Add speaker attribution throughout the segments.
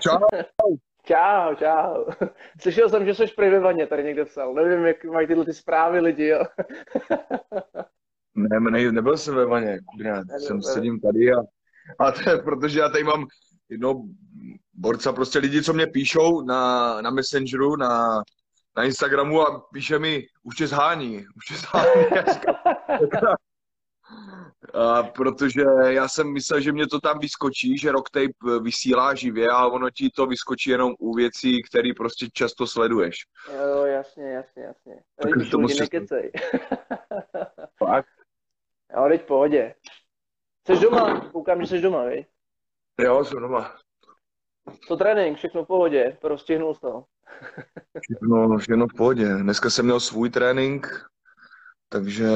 Speaker 1: Čau.
Speaker 2: Čau, čau. Slyšel jsem, že jsi prý ve vaně, tady někde psal. Nevím, jak mají tyhle ty zprávy lidi, jo.
Speaker 1: ne, ne, nebyl jsem ve vaně, kurňa, jsem sedím tady a, a to je, protože já tady mám jedno borca, prostě lidi, co mě píšou na, na Messengeru, na, na Instagramu a píše mi, už tě zhání, už tě zhání. A protože já jsem myslel, že mě to tam vyskočí, že Rocktape vysílá živě, a ono ti to vyskočí jenom u věcí, které prostě často sleduješ.
Speaker 2: Jo, jasně, jasně, jasně. Tak to musíš nekecej.
Speaker 1: Fakt?
Speaker 2: Jo, teď pohodě. Jsi doma? Koukám, že jsi doma, vej?
Speaker 1: Jo, jsem doma.
Speaker 2: Co trénink, všechno v pohodě, prostihnul to.
Speaker 1: všechno, všechno v pohodě. Dneska jsem měl svůj trénink, takže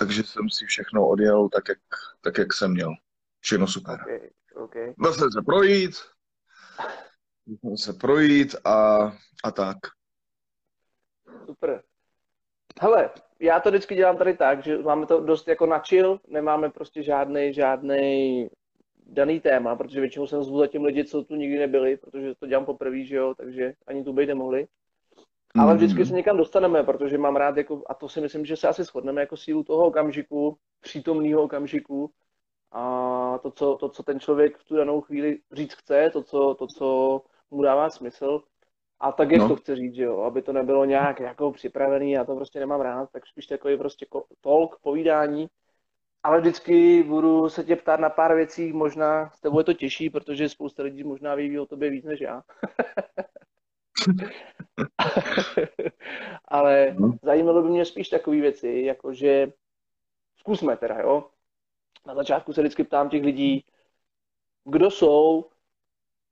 Speaker 1: takže jsem si všechno odjel tak, jak, tak, jak jsem měl. Všechno super.
Speaker 2: Okay, okay.
Speaker 1: Byl jsem se projít, byl se projít a, a tak.
Speaker 2: Super. Hele, já to vždycky dělám tady tak, že máme to dost jako na chill, nemáme prostě žádný, žádný daný téma, protože většinou jsem zvu zatím lidi, co tu nikdy nebyli, protože to dělám poprvé, že jo, takže ani tu být nemohli. Ale vždycky se někam dostaneme, protože mám rád, jako, a to si myslím, že se asi shodneme, jako sílu toho okamžiku, přítomného okamžiku a to co, to, co ten člověk v tu danou chvíli říct chce, to, co, to, co mu dává smysl. A tak, jak no. to chce říct, že jo, aby to nebylo nějak jako připravený, já to prostě nemám rád, tak spíš takový prostě talk, povídání. Ale vždycky budu se tě ptát na pár věcí, možná s tebou je to těžší, protože spousta lidí možná ví o tobě víc než já. Ale no. zajímalo by mě spíš takové věci, jakože zkusme teda, jo. Na začátku se vždycky ptám těch lidí, kdo jsou,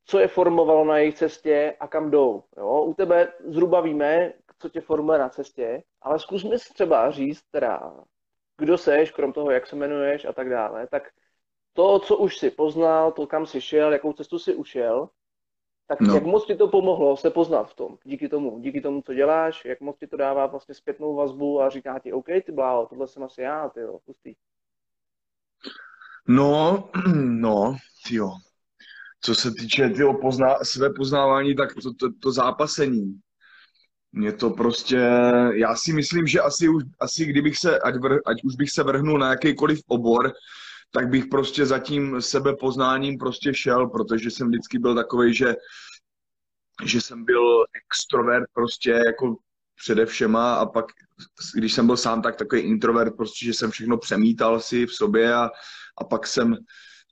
Speaker 2: co je formovalo na jejich cestě a kam jdou. Jo? U tebe zhruba víme, co tě formuje na cestě, ale zkus mi třeba říct teda, kdo seš, krom toho, jak se jmenuješ a tak dále, tak to, co už si poznal, to, kam jsi šel, jakou cestu si ušel, tak no. jak moc ti to pomohlo se poznat v tom, díky tomu, díky tomu, co děláš, jak moc ti to dává vlastně zpětnou vazbu a říká ti, OK, ty bláho, tohle jsem asi já, ty jo, pustý.
Speaker 1: No, no, jo. Co se týče tyho pozná, své poznávání, tak to, to, to zápasení. Mě to prostě, já si myslím, že asi, už, asi kdybych se, ať, vr, ať už bych se vrhnul na jakýkoliv obor, tak bych prostě za tím sebepoznáním prostě šel, protože jsem vždycky byl takový, že, že jsem byl extrovert prostě jako především a pak, když jsem byl sám, tak takový introvert, prostě, že jsem všechno přemítal si v sobě a, a pak jsem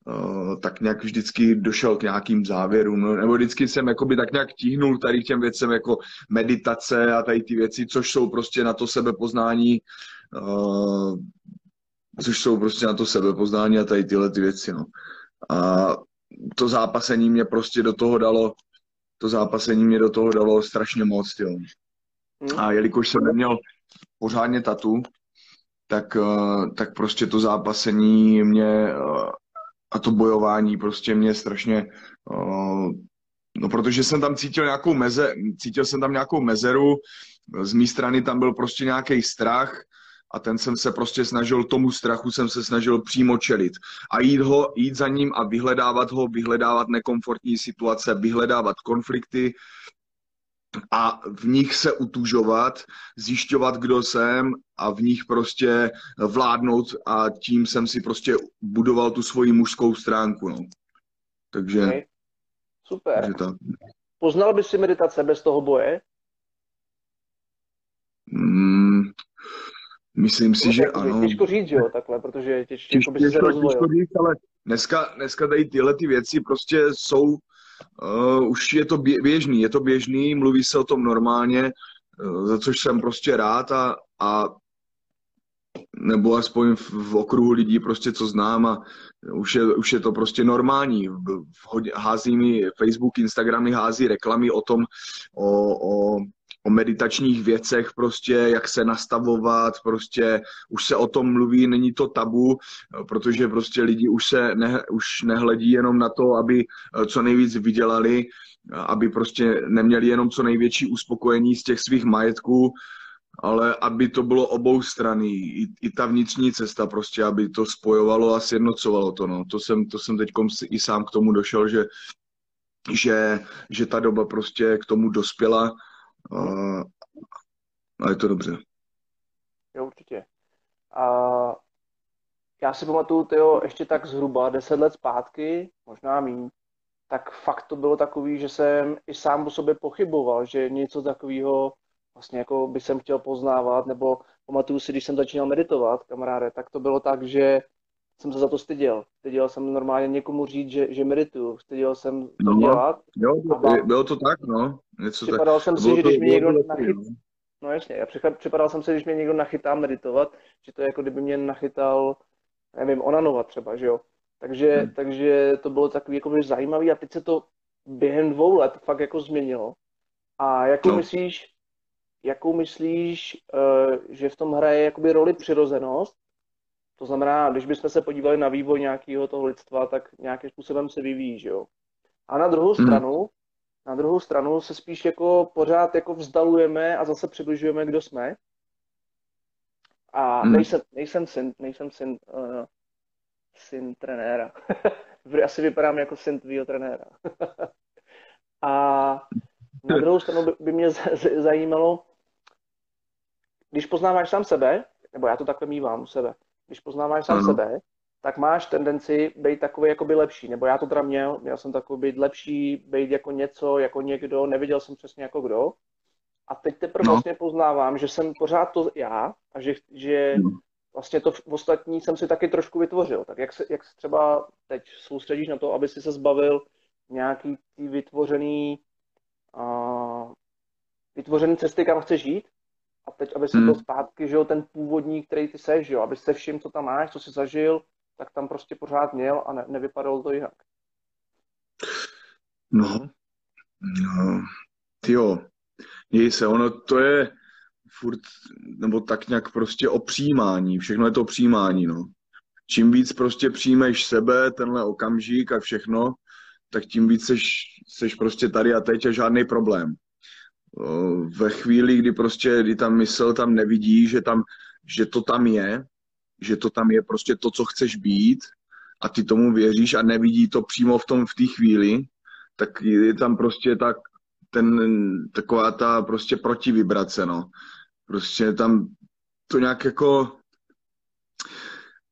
Speaker 1: uh, tak nějak vždycky došel k nějakým závěrům, no, nebo vždycky jsem jakoby tak nějak tíhnul tady těm věcem jako meditace a tady ty věci, což jsou prostě na to sebepoznání uh, což jsou prostě na to sebepoznání a tady tyhle ty věci, no. A to zápasení mě prostě do toho dalo, to zápasení mě do toho dalo strašně moc, jo. Hmm. A jelikož jsem neměl pořádně tatu, tak, eh, tak prostě to zápasení mě eh, a to bojování prostě mě strašně eh, No, protože jsem tam cítil nějakou meze, cítil jsem tam nějakou mezeru, z mé strany tam byl prostě nějaký strach, a ten jsem se prostě snažil, tomu strachu jsem se snažil přímo čelit a jít, ho, jít za ním a vyhledávat ho, vyhledávat nekomfortní situace, vyhledávat konflikty a v nich se utužovat, zjišťovat, kdo jsem a v nich prostě vládnout a tím jsem si prostě budoval tu svoji mužskou stránku. No. Takže... Okay.
Speaker 2: Super. Takže tak. Poznal bys si meditace bez toho boje?
Speaker 1: Mm, Myslím si, no, že ano.
Speaker 2: Těžko říct, že jo, takhle, protože těžko, těžko by se těžko,
Speaker 1: těžko říct, ale dneska, dneska tady tyhle ty věci prostě jsou, uh, už je to běžný, je to běžný, mluví se o tom normálně, uh, za což jsem prostě rád a, a nebo aspoň v, v okruhu lidí prostě, co znám a už je, už je to prostě normální. Hází mi Facebook, Instagram mi hází reklamy o tom, o, o o meditačních věcech, prostě jak se nastavovat, prostě už se o tom mluví, není to tabu, protože prostě lidi už se ne, už nehledí jenom na to, aby eh, co nejvíc vydělali, aby prostě neměli jenom co největší uspokojení z těch svých majetků, ale aby to bylo obou strany, i, i ta vnitřní cesta prostě, aby to spojovalo a sjednocovalo to, no. To jsem, to jsem teď i sám k tomu došel, že že, že ta doba prostě k tomu dospěla uh, a je to dobře.
Speaker 2: Jo, určitě. A já si pamatuju, tyjo, ještě tak zhruba deset let zpátky, možná méně, tak fakt to bylo takový, že jsem i sám o sobě pochyboval, že něco takového vlastně jako by jsem chtěl poznávat, nebo pamatuju si, když jsem začínal meditovat, kamaráde, tak to bylo tak, že jsem se za to styděl. Styděl jsem normálně někomu říct, že, že medituju. Styděl jsem to no, dělat.
Speaker 1: Jo, bylo, bylo to tak, no.
Speaker 2: Něco připadal tak. jsem si, že když mě někdo nachyt... No jasně, já připadal jsem si, když mě někdo nachytá meditovat, že to je jako kdyby mě nachytal, nevím, onanovat třeba, že jo. Takže, hmm. takže to bylo takový jako zajímavý a teď se to během dvou let fakt jako změnilo. A jakou no. myslíš, jakou myslíš, uh, že v tom hraje jakoby roli přirozenost? To znamená, když bychom se podívali na vývoj nějakého toho lidstva, tak nějakým způsobem se vyvíjí, že jo? A na druhou hmm. stranu, na druhou stranu se spíš jako pořád jako vzdalujeme a zase přibližujeme, kdo jsme. A hmm. nejsem, nejsem syn, nejsem syn, uh, syn trenéra. Asi vypadám jako syn tvýho trenéra. a na druhou stranu by, by mě zajímalo, když poznáváš sám sebe, nebo já to takhle mývám u sebe, když poznáváš sám ano. sebe, tak máš tendenci být takový jakoby lepší, nebo já to teda měl, měl jsem takový být lepší, být jako něco, jako někdo, neviděl jsem přesně jako kdo. A teď teprve no. vlastně poznávám, že jsem pořád to já a že, že no. vlastně to v ostatní jsem si taky trošku vytvořil. Tak jak se, jak se třeba teď soustředíš na to, aby si se zbavil nějaký ty vytvořený, uh, vytvořený cesty, kam chceš žít, a teď, aby se hmm. byl zpátky, že jo, ten původní, který ty seš, že jo, aby se vším, co tam máš, co jsi zažil, tak tam prostě pořád měl a ne, nevypadalo to jinak.
Speaker 1: No, no, jo, děj se, ono to je furt, nebo tak nějak prostě o přijímání, všechno je to přijímání, no. Čím víc prostě přijmeš sebe, tenhle okamžik a všechno, tak tím víc seš, seš prostě tady a teď a žádný problém ve chvíli, kdy prostě, kdy tam mysl tam nevidí, že, tam, že to tam je, že to tam je prostě to, co chceš být a ty tomu věříš a nevidí to přímo v tom v té chvíli, tak je tam prostě tak ten, taková ta prostě protivibrace, no. Prostě tam to nějak jako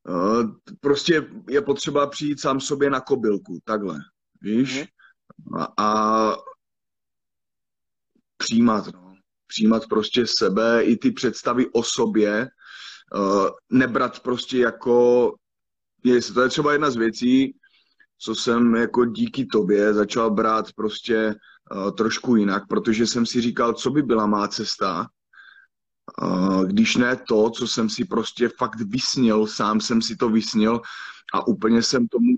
Speaker 1: uh, prostě je potřeba přijít sám sobě na kobylku, takhle, víš? Mm. A, a přijímat, no. přijímat prostě sebe, i ty představy o sobě, uh, nebrat prostě jako, jestli to je třeba jedna z věcí, co jsem jako díky tobě začal brát prostě uh, trošku jinak, protože jsem si říkal, co by byla má cesta, uh, když ne to, co jsem si prostě fakt vysnil, sám jsem si to vysnil a úplně jsem tomu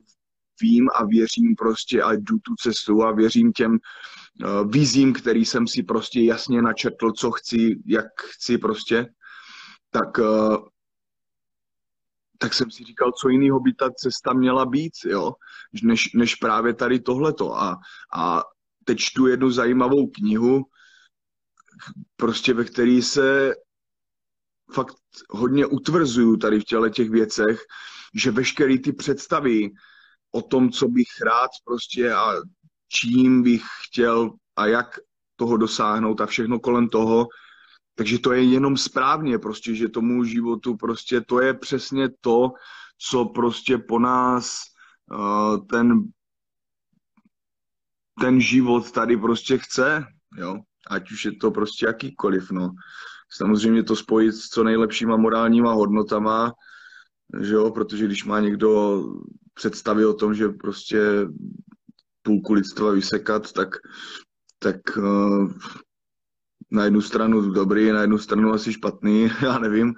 Speaker 1: vím a věřím prostě a jdu tu cestu a věřím těm uh, vizím, který jsem si prostě jasně načetl, co chci, jak chci prostě, tak, uh, tak jsem si říkal, co jiného by ta cesta měla být, jo, než, než právě tady tohleto. A, a teď čtu jednu zajímavou knihu, prostě ve které se fakt hodně utvrzuju tady v těle těch věcech, že veškeré ty představy, o tom, co bych rád prostě a čím bych chtěl a jak toho dosáhnout a všechno kolem toho. Takže to je jenom správně prostě, že tomu životu prostě to je přesně to, co prostě po nás uh, ten ten život tady prostě chce, jo. Ať už je to prostě jakýkoliv, no. Samozřejmě to spojit s co nejlepšíma morálníma hodnotama, že jo, protože když má někdo představy o tom, že prostě půlku lidstva vysekat, tak, tak uh, na jednu stranu dobrý, na jednu stranu asi špatný, já nevím,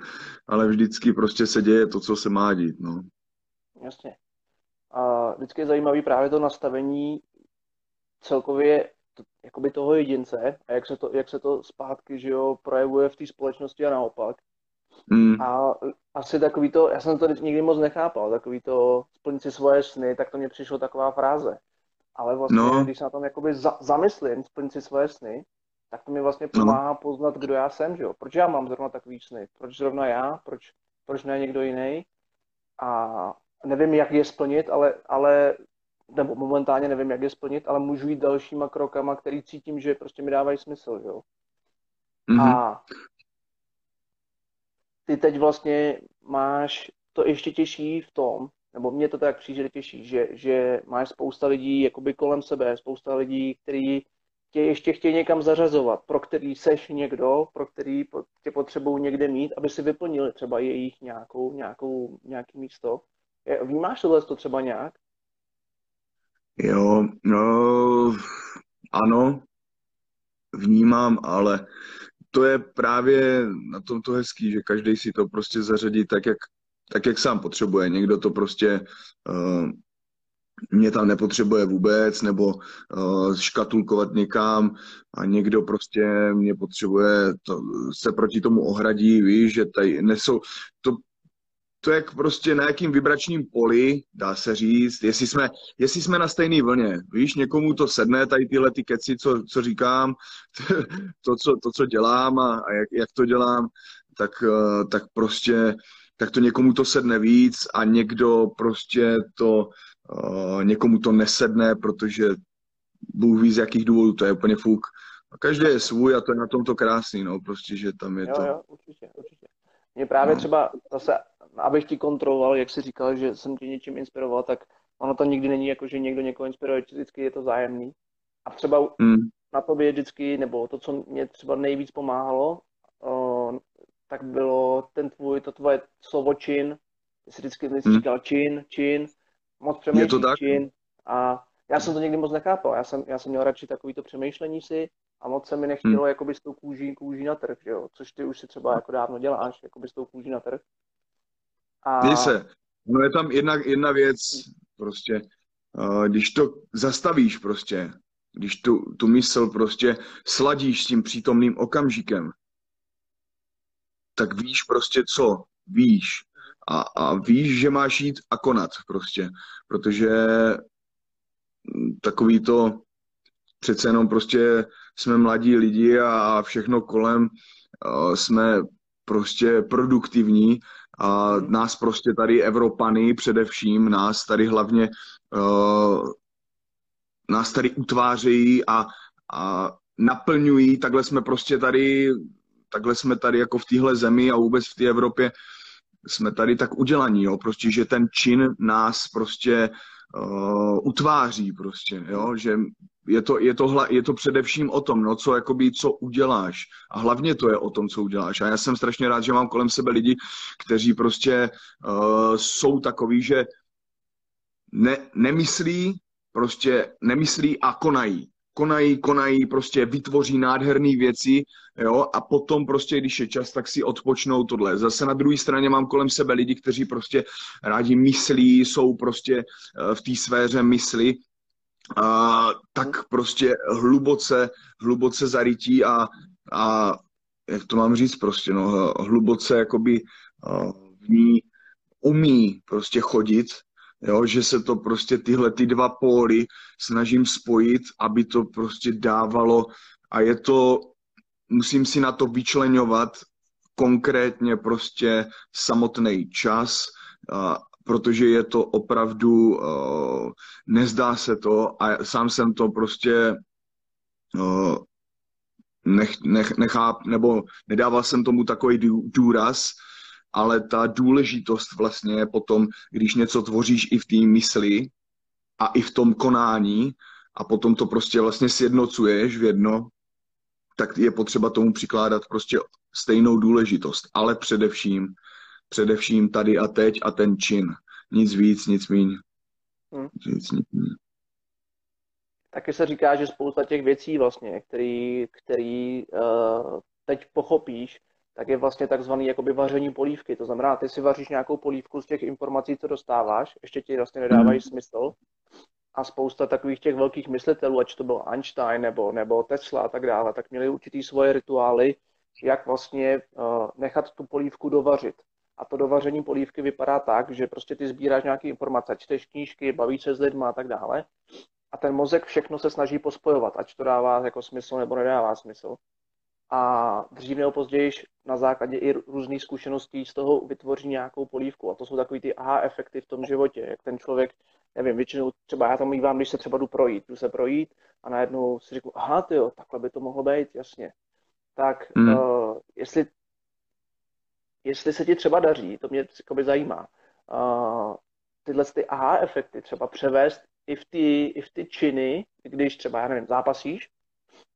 Speaker 1: ale vždycky prostě se děje to, co se má dít, no.
Speaker 2: Jasně. A vždycky je zajímavý právě to nastavení celkově jakoby toho jedince a jak se to, jak se to zpátky že jo, projevuje v té společnosti a naopak. Mm. A asi takový to, já jsem to nikdy moc nechápal, takový to splnit si svoje sny, tak to mě přišlo taková fráze. Ale vlastně, no. když se na tom jakoby za, zamyslím, splnit si svoje sny, tak to mi vlastně no. pomáhá no. poznat, kdo já jsem, že jo? Proč já mám zrovna takový sny? Proč zrovna já? Proč, proč ne někdo jiný? A nevím, jak je splnit, ale, ale nebo momentálně nevím, jak je splnit, ale můžu jít dalšíma krokama, který cítím, že prostě mi dávají smysl, že jo. Mm-hmm. A ty teď vlastně máš to ještě těžší v tom, nebo mě to tak přijde těžší, že, že máš spousta lidí jakoby kolem sebe, spousta lidí, kteří tě ještě chtějí někam zařazovat, pro který seš někdo, pro který tě potřebují někde mít, aby si vyplnili třeba jejich nějakou, nějakou, nějaký místo. Vnímáš tohle to třeba nějak?
Speaker 1: Jo, no, ano, vnímám, ale to je právě na tom to hezký, že každý si to prostě zařadí tak, jak, tak, jak sám potřebuje. Někdo to prostě uh, mě tam nepotřebuje vůbec, nebo uh, škatulkovat někam a někdo prostě mě potřebuje to, se proti tomu ohradí, víš, že tady nesou, to, to jak prostě na jakým vibračním poli, dá se říct, jestli jsme, jestli jsme na stejné vlně, víš, někomu to sedne, tady tyhle ty keci, co, co říkám, to, co, to, co dělám a, a jak, jak to dělám, tak, uh, tak prostě tak to někomu to sedne víc a někdo prostě to Uh, někomu to nesedne, protože Bůh ví z jakých důvodů, to je úplně fuk. A každý je svůj a to je na tom to krásný, no, prostě, že tam je
Speaker 2: jo,
Speaker 1: to.
Speaker 2: Jo, určitě, určitě. Mě právě no. třeba zase, abych ti kontroloval, jak jsi říkal, že jsem tě něčím inspiroval, tak ono to nikdy není jako, že někdo někoho inspiruje, vždycky je to zájemný. A třeba mm. na tobě vždycky, nebo to, co mě třeba nejvíc pomáhalo, uh, tak bylo ten tvůj, to tvoje slovo čin, jsi vždycky mm. říkal čin, čin, moc přemýšlíš tak? čin a já jsem to někdy moc nechápal. Já jsem, já jsem měl radši takovýto přemýšlení si a moc se mi nechtělo hmm. jakoby s tou kůží, kůží na trh, že jo? což ty už si třeba jako dávno děláš, jakoby s tou kůží na trh.
Speaker 1: A... se, no je tam jedna, jedna věc, prostě, uh, když to zastavíš prostě, když tu, tu mysl prostě sladíš s tím přítomným okamžikem, tak víš prostě co, víš, a, a víš, že máš jít a konat prostě, protože takový to přece jenom prostě jsme mladí lidi a všechno kolem jsme prostě produktivní a nás prostě tady Evropany především, nás tady hlavně uh, nás tady utvářejí a, a naplňují, takhle jsme prostě tady takhle jsme tady jako v téhle zemi a vůbec v té Evropě jsme tady tak udělaní, jo, prostě, že ten čin nás prostě uh, utváří prostě, jo, že je to, je, to hla, je to především o tom, no, co, jakoby, co uděláš. A hlavně to je o tom, co uděláš. A já jsem strašně rád, že mám kolem sebe lidi, kteří prostě uh, jsou takový, že ne, nemyslí, prostě nemyslí a konají konají, konají, prostě vytvoří nádherné věci, jo, a potom prostě, když je čas, tak si odpočnou tohle. Zase na druhé straně mám kolem sebe lidi, kteří prostě rádi myslí, jsou prostě eh, v té sféře mysli, a, tak prostě hluboce, hluboce zarytí a, a jak to mám říct prostě, no, hluboce jakoby eh, v ní umí prostě chodit jo, že se to prostě tyhle ty dva póly snažím spojit, aby to prostě dávalo a je to, musím si na to vyčlenovat konkrétně prostě samotný čas, a, protože je to opravdu, uh, nezdá se to a sám jsem to prostě uh, nech, nech, necháp, nebo nedával jsem tomu takový důraz, ale ta důležitost vlastně je potom, když něco tvoříš i v té mysli a i v tom konání a potom to prostě vlastně sjednocuješ v jedno, tak je potřeba tomu přikládat prostě stejnou důležitost, ale především, především tady a teď a ten čin. Nic víc, nic míň. Hmm. Nic, nic míň.
Speaker 2: Taky se říká, že spousta těch věcí vlastně, který, který uh, teď pochopíš, tak je vlastně takzvaný jakoby vaření polívky. To znamená, ty si vaříš nějakou polívku z těch informací, co dostáváš, ještě ti vlastně nedávají mm. smysl. A spousta takových těch velkých myslitelů, ať to byl Einstein nebo, nebo Tesla a tak dále, tak měli určitý svoje rituály, jak vlastně uh, nechat tu polívku dovařit. A to dovaření polívky vypadá tak, že prostě ty sbíráš nějaké informace, čteš knížky, bavíš se s lidmi a tak dále. A ten mozek všechno se snaží pospojovat, ať to dává jako smysl nebo nedává smysl a dřív nebo později na základě i různých zkušeností z toho vytvoří nějakou polívku. A to jsou takový ty aha efekty v tom životě, jak ten člověk nevím, většinou třeba já tam mývám, když se třeba jdu projít, jdu se projít a najednou si řeknu, aha, ty jo, takhle by to mohlo být, jasně. Tak hmm. uh, jestli, jestli se ti třeba daří, to mě by zajímá, uh, tyhle ty aha efekty třeba převést i v ty, i v ty činy, když třeba, já nevím, zápasíš,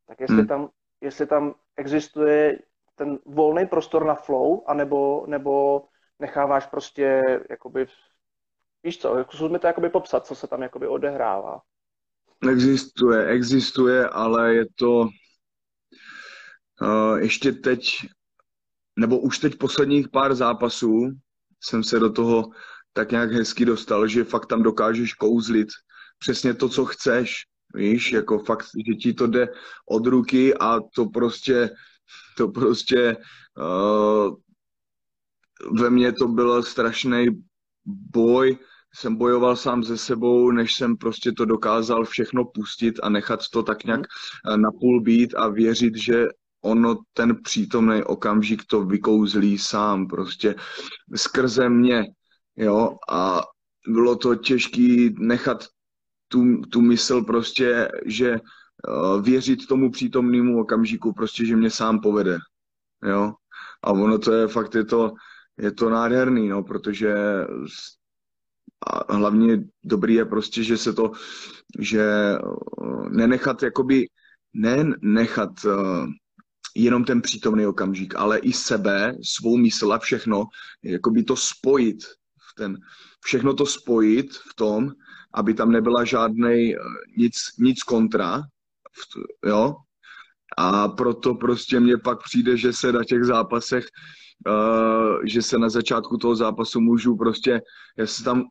Speaker 2: tak jestli, hmm. tam, jestli tam existuje ten volný prostor na flow, anebo, nebo necháváš prostě jakoby, víš co, jako zkusme to jakoby popsat, co se tam jakoby odehrává.
Speaker 1: Existuje, existuje, ale je to uh, ještě teď, nebo už teď posledních pár zápasů jsem se do toho tak nějak hezky dostal, že fakt tam dokážeš kouzlit přesně to, co chceš. Víš, jako fakt, že ti to jde od ruky a to prostě, to prostě uh, ve mně to byl strašný boj, jsem bojoval sám ze sebou, než jsem prostě to dokázal všechno pustit a nechat to tak nějak mhm. napůl být a věřit, že ono ten přítomný okamžik to vykouzlí sám prostě skrze mě, jo, a bylo to těžké nechat tu, tu mysl prostě, že uh, věřit tomu přítomnému okamžiku, prostě, že mě sám povede, jo. A ono to je fakt, je to, je to nádherný, no, protože a hlavně dobrý je prostě, že se to, že uh, nenechat jakoby, ne nechat uh, jenom ten přítomný okamžik, ale i sebe, svou mysl a všechno, jakoby to spojit v ten, všechno to spojit v tom, aby tam nebyla žádnej uh, nic, nic kontra, jo, a proto prostě mně pak přijde, že se na těch zápasech, uh, že se na začátku toho zápasu můžu prostě, já se tam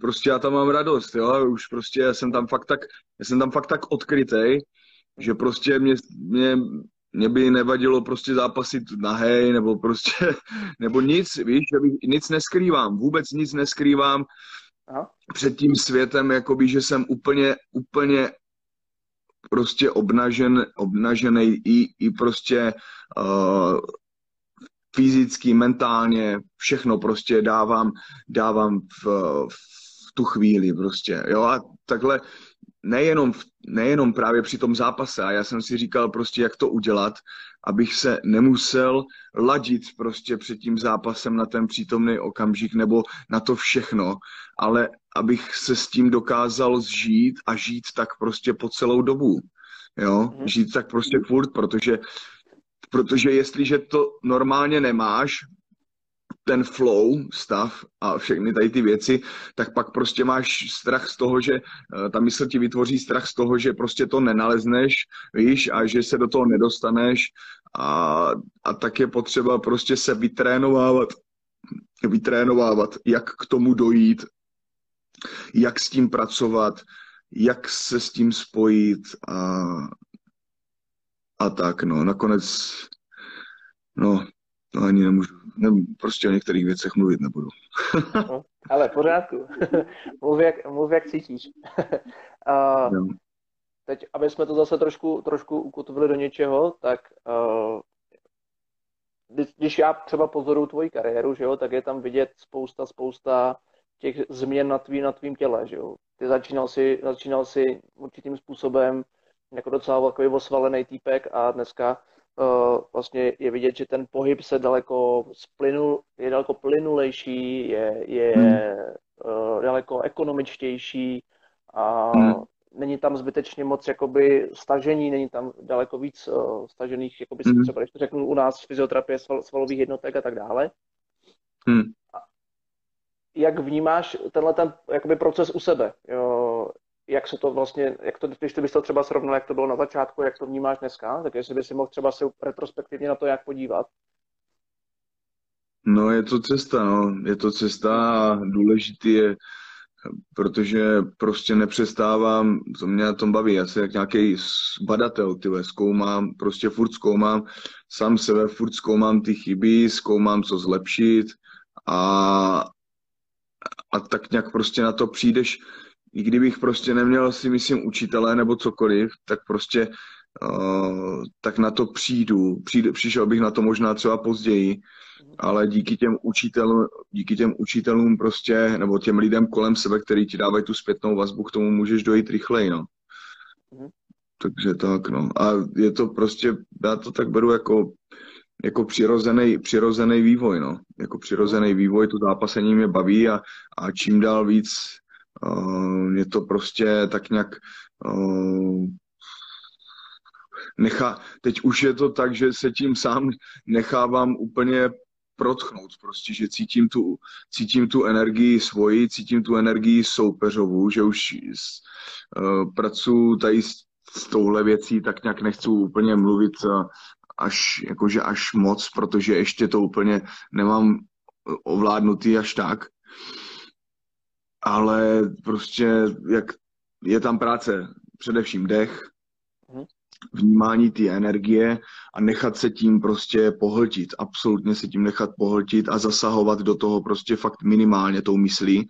Speaker 1: prostě já tam mám radost, jo, už prostě já jsem tam fakt tak, já jsem tam fakt tak odkrytej, že prostě mě, mě, mě by nevadilo prostě zápasit nahej, nebo prostě, nebo nic, víš, že bych nic neskrývám, vůbec nic neskrývám Aha. před tím světem, jakoby, že jsem úplně, úplně prostě obnažen, obnažený i, i prostě uh, fyzicky, mentálně, všechno prostě dávám, dávám v, v tu chvíli prostě, jo, a takhle nejenom, nejenom právě při tom zápase, a já jsem si říkal prostě, jak to udělat, abych se nemusel ladit prostě před tím zápasem na ten přítomný okamžik nebo na to všechno, ale abych se s tím dokázal zžít a žít tak prostě po celou dobu. Jo, mm-hmm. žít tak prostě furt, protože Protože jestliže to normálně nemáš, ten flow, stav a všechny tady ty věci, tak pak prostě máš strach z toho, že eh, ta mysl ti vytvoří strach z toho, že prostě to nenalezneš, víš, a že se do toho nedostaneš. A, a tak je potřeba prostě se vytrénovávat, vytrénovávat, jak k tomu dojít, jak s tím pracovat, jak se s tím spojit a, a tak, no, nakonec, no, to ani nemůžu, ne, prostě o některých věcech mluvit nebudu.
Speaker 2: no, ale v pořádku, mluv, jak, mluv jak cítíš. uh, no. Teď, aby jsme to zase trošku, trošku ukotvili do něčeho, tak uh, když já třeba pozoruju tvoji kariéru, že jo, tak je tam vidět spousta, spousta těch změn na, tvý, na tvým těle, že jo. Ty začínal si, začínal si určitým způsobem jako docela takový osvalený týpek a dneska vlastně je vidět, že ten pohyb se daleko splynul, je daleko plynulejší, je, je hmm. uh, daleko ekonomičtější a hmm. není tam zbytečně moc jakoby stažení, není tam daleko víc uh, stažených, jakoby hmm. třeba když to řeknu u nás fyzioterapie sval, svalových jednotek a tak dále. Hmm. Jak vnímáš tenhle ten jakoby proces u sebe? Jo, jak se to vlastně, jak to, když ty bys to třeba srovnal, jak to bylo na začátku, jak to vnímáš dneska, tak jestli by si mohl třeba se retrospektivně na to jak podívat.
Speaker 1: No je to cesta, no. Je to cesta a důležitý je, protože prostě nepřestávám, co mě na tom baví, já se jak nějaký badatel, tyhle, zkoumám, prostě furt zkoumám, sám sebe furt zkoumám ty chyby, zkoumám, co zlepšit a, a tak nějak prostě na to přijdeš, i kdybych prostě neměl si myslím učitele nebo cokoliv, tak prostě uh, tak na to přijdu. Přijdu, přišel bych na to možná třeba později, ale díky těm učitelům, díky těm učitelům prostě, nebo těm lidem kolem sebe, který ti dávají tu zpětnou vazbu, k tomu můžeš dojít rychleji, no. Mm. Takže tak, no. A je to prostě, já to tak beru jako, jako přirozený, přirozený vývoj, no. Jako přirozený vývoj, to zápasení mě baví a, a čím dál víc uh, je to prostě tak nějak uh, nechá, teď už je to tak, že se tím sám nechávám úplně protchnout, prostě, že cítím tu, cítím tu energii svoji, cítím tu energii soupeřovou, že už uh, pracuji tady s, s touhle věcí, tak nějak nechci úplně mluvit až, jakože až moc, protože ještě to úplně nemám ovládnutý až tak. Ale prostě, jak je tam práce, především dech, vnímání té energie a nechat se tím prostě pohltit, absolutně se tím nechat pohltit a zasahovat do toho prostě fakt minimálně tou myslí,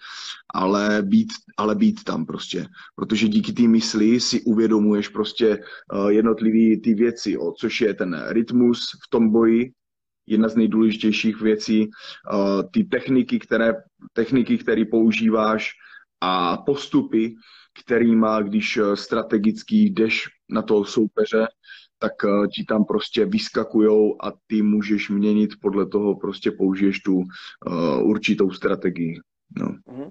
Speaker 1: ale být, ale být tam prostě, protože díky té mysli si uvědomuješ prostě uh, jednotlivý ty věci, o, což je ten rytmus v tom boji, jedna z nejdůležitějších věcí, uh, ty techniky, které, techniky, které používáš a postupy, kterýma, když eh, strategicky jdeš na toho soupeře, tak eh, ti tam prostě vyskakujou a ty můžeš měnit podle toho, prostě použiješ tu určitou strategii. No.
Speaker 2: Mm-hmm.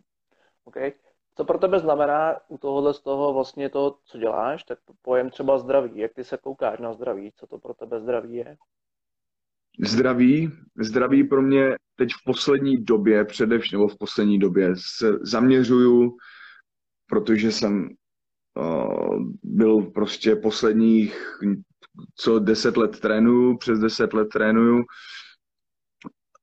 Speaker 2: Okay. Co pro tebe znamená u tohohle z toho vlastně to, co děláš, tak pojem třeba zdraví. Jak ty se koukáš na zdraví? Co to pro tebe zdraví je?
Speaker 1: Zdraví, zdraví pro mě teď v poslední době, především, nebo v poslední době se zaměřuju protože jsem uh, byl prostě posledních co deset let trénuju, přes deset let trénuju.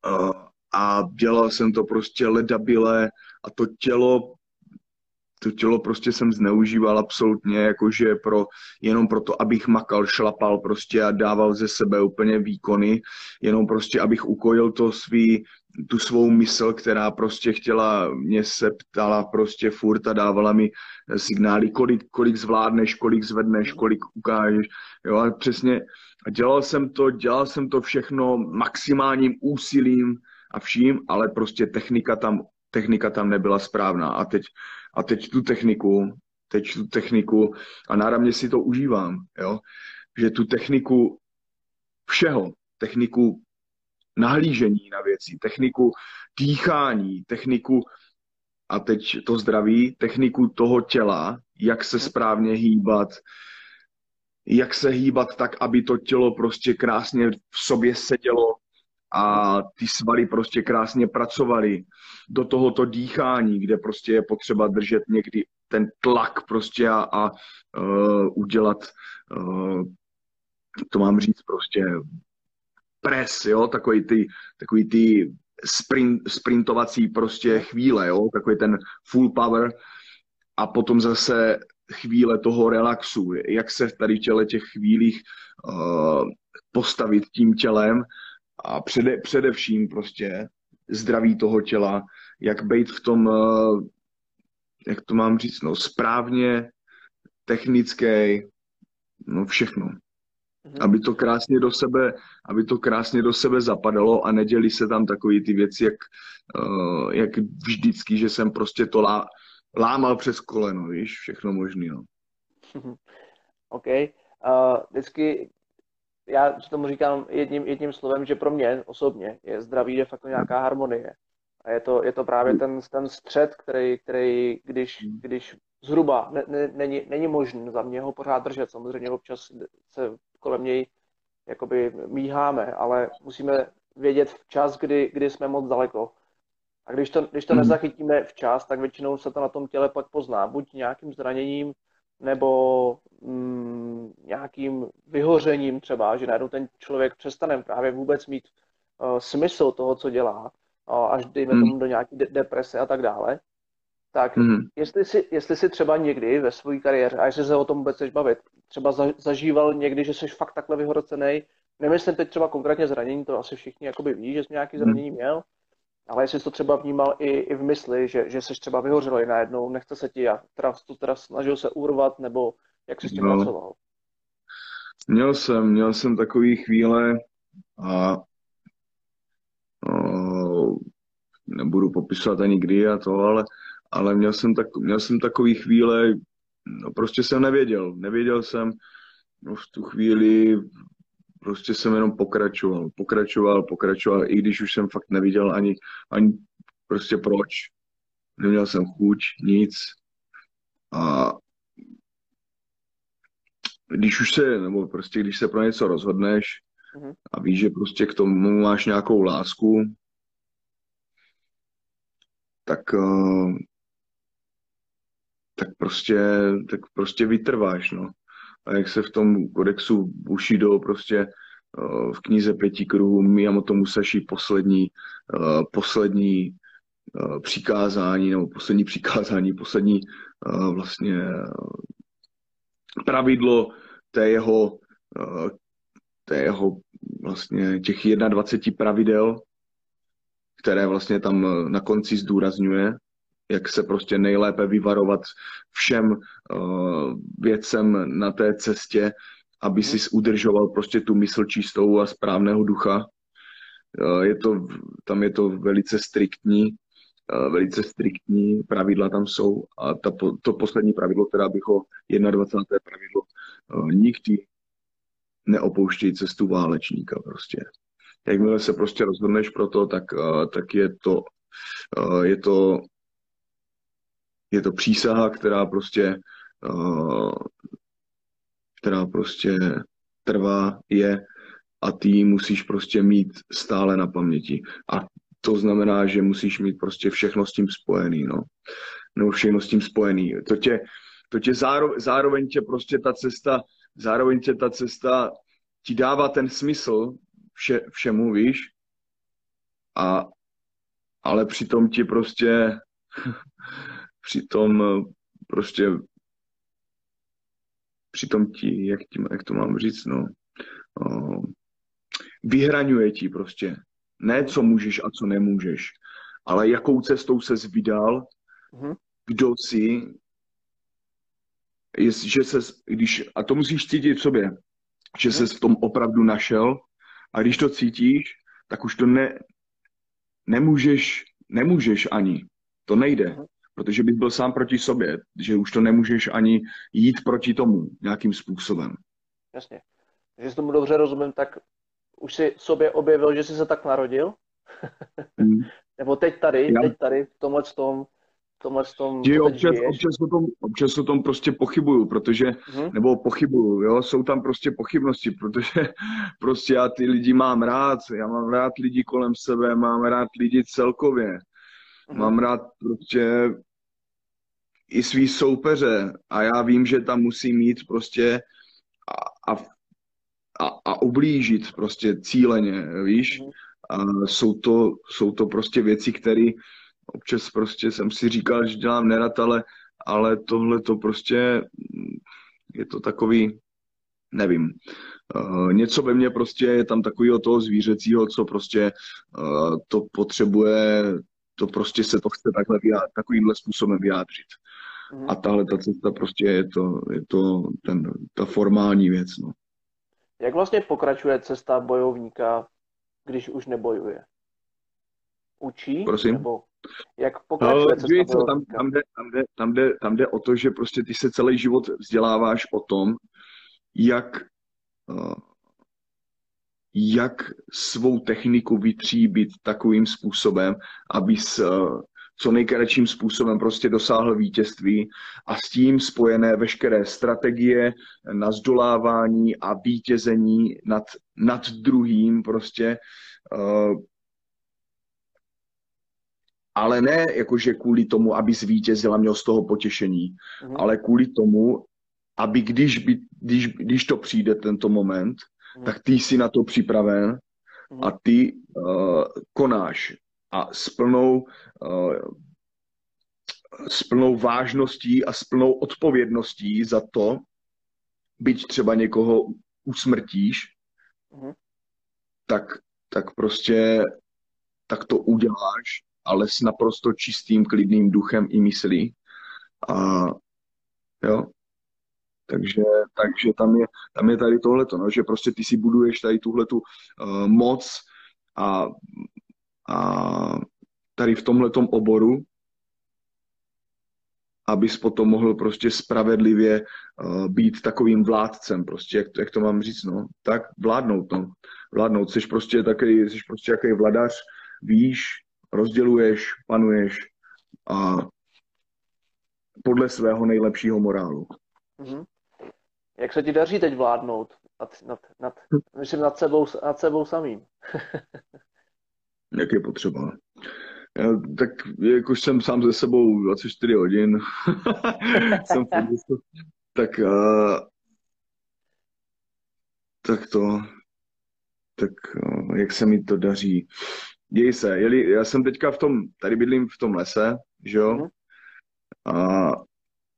Speaker 1: Uh, a dělal jsem to prostě ledabile a to tělo to tělo prostě jsem zneužíval absolutně, jakože pro, jenom proto, abych makal, šlapal prostě a dával ze sebe úplně výkony, jenom prostě, abych ukojil to svý, tu svou mysl, která prostě chtěla, mě se ptala prostě furt a dávala mi signály, kolik, kolik zvládneš, kolik zvedneš, kolik ukážeš, jo, a přesně, a dělal jsem to, dělal jsem to všechno maximálním úsilím a vším, ale prostě technika tam, technika tam nebyla správná a teď a teď tu techniku, teď tu techniku a náramně si to užívám, jo? že tu techniku všeho, techniku nahlížení na věci, techniku dýchání, techniku a teď to zdraví, techniku toho těla, jak se správně hýbat, jak se hýbat tak, aby to tělo prostě krásně v sobě sedělo, a ty svaly prostě krásně pracovaly do tohoto dýchání, kde prostě je potřeba držet někdy ten tlak prostě a, a uh, udělat, uh, to mám říct prostě, pres, jo, takový ty, takový ty sprint, sprintovací prostě chvíle, jo, takový ten full power. A potom zase chvíle toho relaxu, jak se tady v těle těch chvílích uh, postavit tím tělem a přede, především prostě zdraví toho těla, jak být v tom, eh, jak to mám říct, no správně, technické, no všechno. Mhm. Aby to krásně do sebe, aby to krásně do sebe zapadalo a neděli se tam takové ty věci, jak, uh, jak vždycky, že jsem prostě to lá, lámal přes koleno, víš, všechno možný, no.
Speaker 2: OK. Uh, vždycky já tomu říkám jedním, jedním slovem, že pro mě osobně je zdraví de facto nějaká harmonie. A je to, je to právě ten, ten střed, který, který když, když zhruba ne, ne, není, není možný za mě ho pořád držet. Samozřejmě občas se kolem něj jakoby míháme, ale musíme vědět včas, kdy, kdy jsme moc daleko. A když to, když to hmm. nezachytíme včas, tak většinou se to na tom těle pak pozná. Buď nějakým zraněním, nebo mm, nějakým vyhořením třeba, že najednou ten člověk přestane právě vůbec mít uh, smysl toho, co dělá, uh, až dejme mm. tomu do nějaké de- deprese a tak dále, tak mm. jestli, si, jestli si třeba někdy ve své kariéře, a jestli se o tom vůbec chceš bavit, třeba za, zažíval někdy, že jsi fakt takhle vyhrocený, nemyslím teď třeba konkrétně zranění, to asi všichni jakoby ví, že jsi nějaký mhm. zranění měl, ale jestli jsi to třeba vnímal i, i v mysli, že, že jsi třeba i najednou, nechce se ti a teda, to teda snažil se urvat, nebo jak jsi s tím no. pracoval?
Speaker 1: Měl jsem, měl jsem takový chvíle a popisovat ani kdy a to, ale, ale měl, jsem tak, měl jsem takový chvíle, no prostě jsem nevěděl, nevěděl jsem, no v tu chvíli prostě jsem jenom pokračoval, pokračoval, pokračoval, i když už jsem fakt neviděl ani, ani prostě proč. Neměl jsem chuť, nic. A když už se, nebo prostě když se pro něco rozhodneš mm-hmm. a víš, že prostě k tomu máš nějakou lásku, tak, uh, tak prostě, tak prostě vytrváš, no. A jak se v tom kodexu Bushido prostě uh, v knize pěti kruhů Miyamoto Musashi poslední, uh, poslední přikázání, nebo poslední přikázání, poslední vlastně pravidlo té jeho, té jeho vlastně těch 21 pravidel, které vlastně tam eh, na konci zdůrazňuje, jak se prostě nejlépe vyvarovat všem uh, věcem na té cestě, aby si udržoval prostě tu mysl čistou a správného ducha. Uh, je to, tam je to velice striktní, uh, velice striktní pravidla tam jsou a ta, to poslední pravidlo, teda bych ho 21. pravidlo, uh, nikdy neopouštěj cestu válečníka prostě jakmile se prostě rozhodneš pro to, tak, tak je to, je to je to přísaha, která prostě uh, která prostě trvá, je a ty ji musíš prostě mít stále na paměti. A to znamená, že musíš mít prostě všechno s tím spojený, no. Nebo všechno s tím spojený. To tě, to tě zároveň, zároveň tě prostě ta cesta, zároveň tě ta cesta ti dává ten smysl, vše, všemu, víš? A, ale přitom ti prostě, přitom prostě, přitom ti, jak, ti, jak to mám říct, no, o, vyhraňuje ti prostě. Ne, co můžeš a co nemůžeš, ale jakou cestou se vydal, mm-hmm. kdo jsi, jest, že ses, když, a to musíš cítit v sobě, že mm-hmm. se v tom opravdu našel a když to cítíš, tak už to ne, nemůžeš, nemůžeš ani. To nejde, mhm. Protože bys byl sám proti sobě, že už to nemůžeš ani jít proti tomu nějakým způsobem.
Speaker 2: Jasně. Když tomu dobře rozumím, tak už si sobě objevil, že jsi se tak narodil? Hmm. Nebo teď tady, Já. teď tady, v tomhle tom, tomhle tom,
Speaker 1: občas, občas, o tom, občas o tom prostě pochybuju, protože, hmm. nebo pochybuju, jo, jsou tam prostě pochybnosti, protože prostě já ty lidi mám rád, já mám rád lidi kolem sebe, mám rád lidi celkově, hmm. mám rád prostě i svý soupeře a já vím, že tam musí mít prostě a, a, a, ublížit prostě cíleně, víš, hmm. a jsou to, jsou to prostě věci, které občas prostě jsem si říkal, že dělám nerad, ale, ale tohle to prostě je to takový, nevím, uh, něco ve mně prostě je tam takového toho zvířecího, co prostě uh, to potřebuje, to prostě se to chce takhle vyjádřit, takovýmhle způsobem vyjádřit. Mm. A tahle ta cesta prostě je to, je to ten, ta formální věc. No.
Speaker 2: Jak vlastně pokračuje cesta bojovníka, když už nebojuje? Učí?
Speaker 1: Prosím?
Speaker 2: Nebo jak pokračuje
Speaker 1: no, víš, co, tam, tam, jde, tam, jde, tam, jde, tam jde o to, že prostě ty se celý život vzděláváš o tom, jak, uh, jak svou techniku vytříbit takovým způsobem, aby s uh, co nejkratším způsobem prostě dosáhl vítězství a s tím spojené veškeré strategie na zdolávání a vítězení nad, nad druhým prostě uh, ale ne jakože kvůli tomu, aby zvítězil a měl z toho potěšení, mm. ale kvůli tomu, aby když, by, když, když to přijde tento moment. Tak ty jsi na to připraven mm. a ty uh, konáš a s plnou, uh, s plnou vážností a s plnou odpovědností za to, byť třeba někoho usmrtíš, mm. tak, tak prostě tak to uděláš ale s naprosto čistým, klidným duchem i myslí. A jo, takže, takže tam, je, tam je tady tohleto, no, že prostě ty si buduješ tady tuhletu uh, moc a, a tady v tomhletom oboru, abys potom mohl prostě spravedlivě uh, být takovým vládcem, prostě, jak to, jak to mám říct, no, tak vládnout, no, vládnout, jsi prostě takový, jsi prostě jaký vladař, víš, rozděluješ, panuješ a podle svého nejlepšího morálu.
Speaker 2: Mm-hmm. Jak se ti daří teď vládnout nad, nad, nad, myslím, nad, sebou, nad sebou samým?
Speaker 1: Jak je potřeba. Já, tak jakož jsem sám ze sebou 24 hodin, jsem tak, uh, tak to, tak uh, jak se mi to daří. Děj se, jeli, já jsem teďka v tom, tady bydlím v tom lese, že jo, mm. a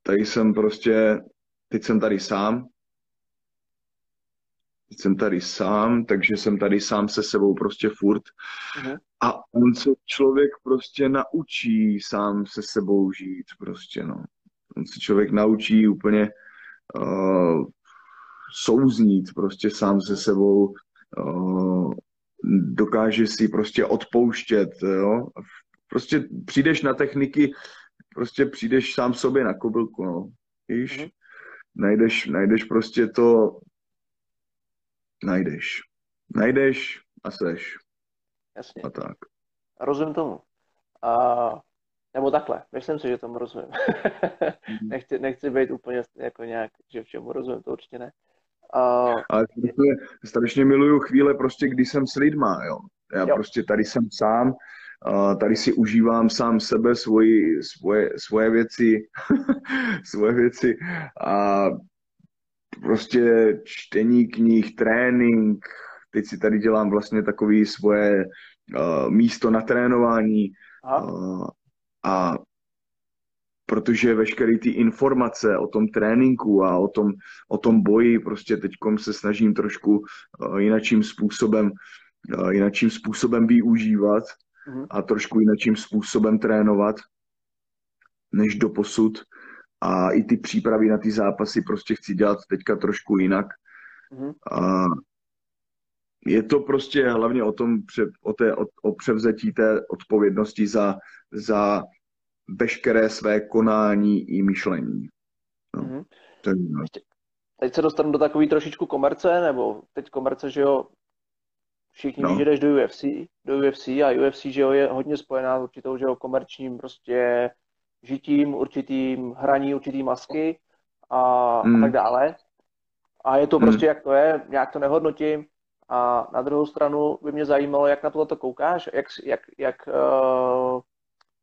Speaker 1: tady jsem prostě, teď jsem tady sám, teď jsem tady sám, takže jsem tady sám se sebou prostě furt. Uh-huh. A on se člověk prostě naučí sám se sebou žít prostě, no. On se člověk naučí úplně uh, souznít prostě sám se sebou, uh, dokáže si prostě odpouštět, jo. Prostě přijdeš na techniky, prostě přijdeš sám sobě na kobylku, no. Víš? Uh-huh. Najdeš, najdeš prostě to, najdeš. Najdeš a seš.
Speaker 2: Jasně.
Speaker 1: A tak.
Speaker 2: Rozumím tomu. A, nebo takhle, myslím si, že tomu rozumím. mm. nechci, nechci být úplně jako nějak, že všemu rozumím, to určitě ne. A...
Speaker 1: Ale strašně, strašně miluju chvíle prostě, kdy jsem s lidma, jo. Já jo. prostě tady jsem sám, tady si užívám sám sebe, svoji, svoje, svoje věci, svoje věci. A prostě čtení knih, trénink, teď si tady dělám vlastně takový svoje uh, místo na trénování. Uh, a protože veškeré ty informace o tom tréninku a o tom, o tom boji prostě teď se snažím trošku uh, jinakým způsobem uh, jinakým způsobem využívat. A trošku jinakým způsobem trénovat než do posud a i ty přípravy na ty zápasy prostě chci dělat teďka trošku jinak. Mm-hmm. A je to prostě hlavně o tom, o, té, o, o převzetí té odpovědnosti za, za veškeré své konání i myšlení. No. Mm-hmm.
Speaker 2: No. Teď se dostanu do takový trošičku komerce, nebo teď komerce, že jo, všichni no. ví, že jdeš do UFC, do UFC a UFC, že jo, je hodně spojená s určitou, že jo, komerčním prostě žitím, určitým hraní, určitý masky a, mm. a tak dále. A je to mm. prostě, jak to je, nějak to nehodnotím. A na druhou stranu by mě zajímalo, jak na tohle koukáš, jak, jak, jak uh,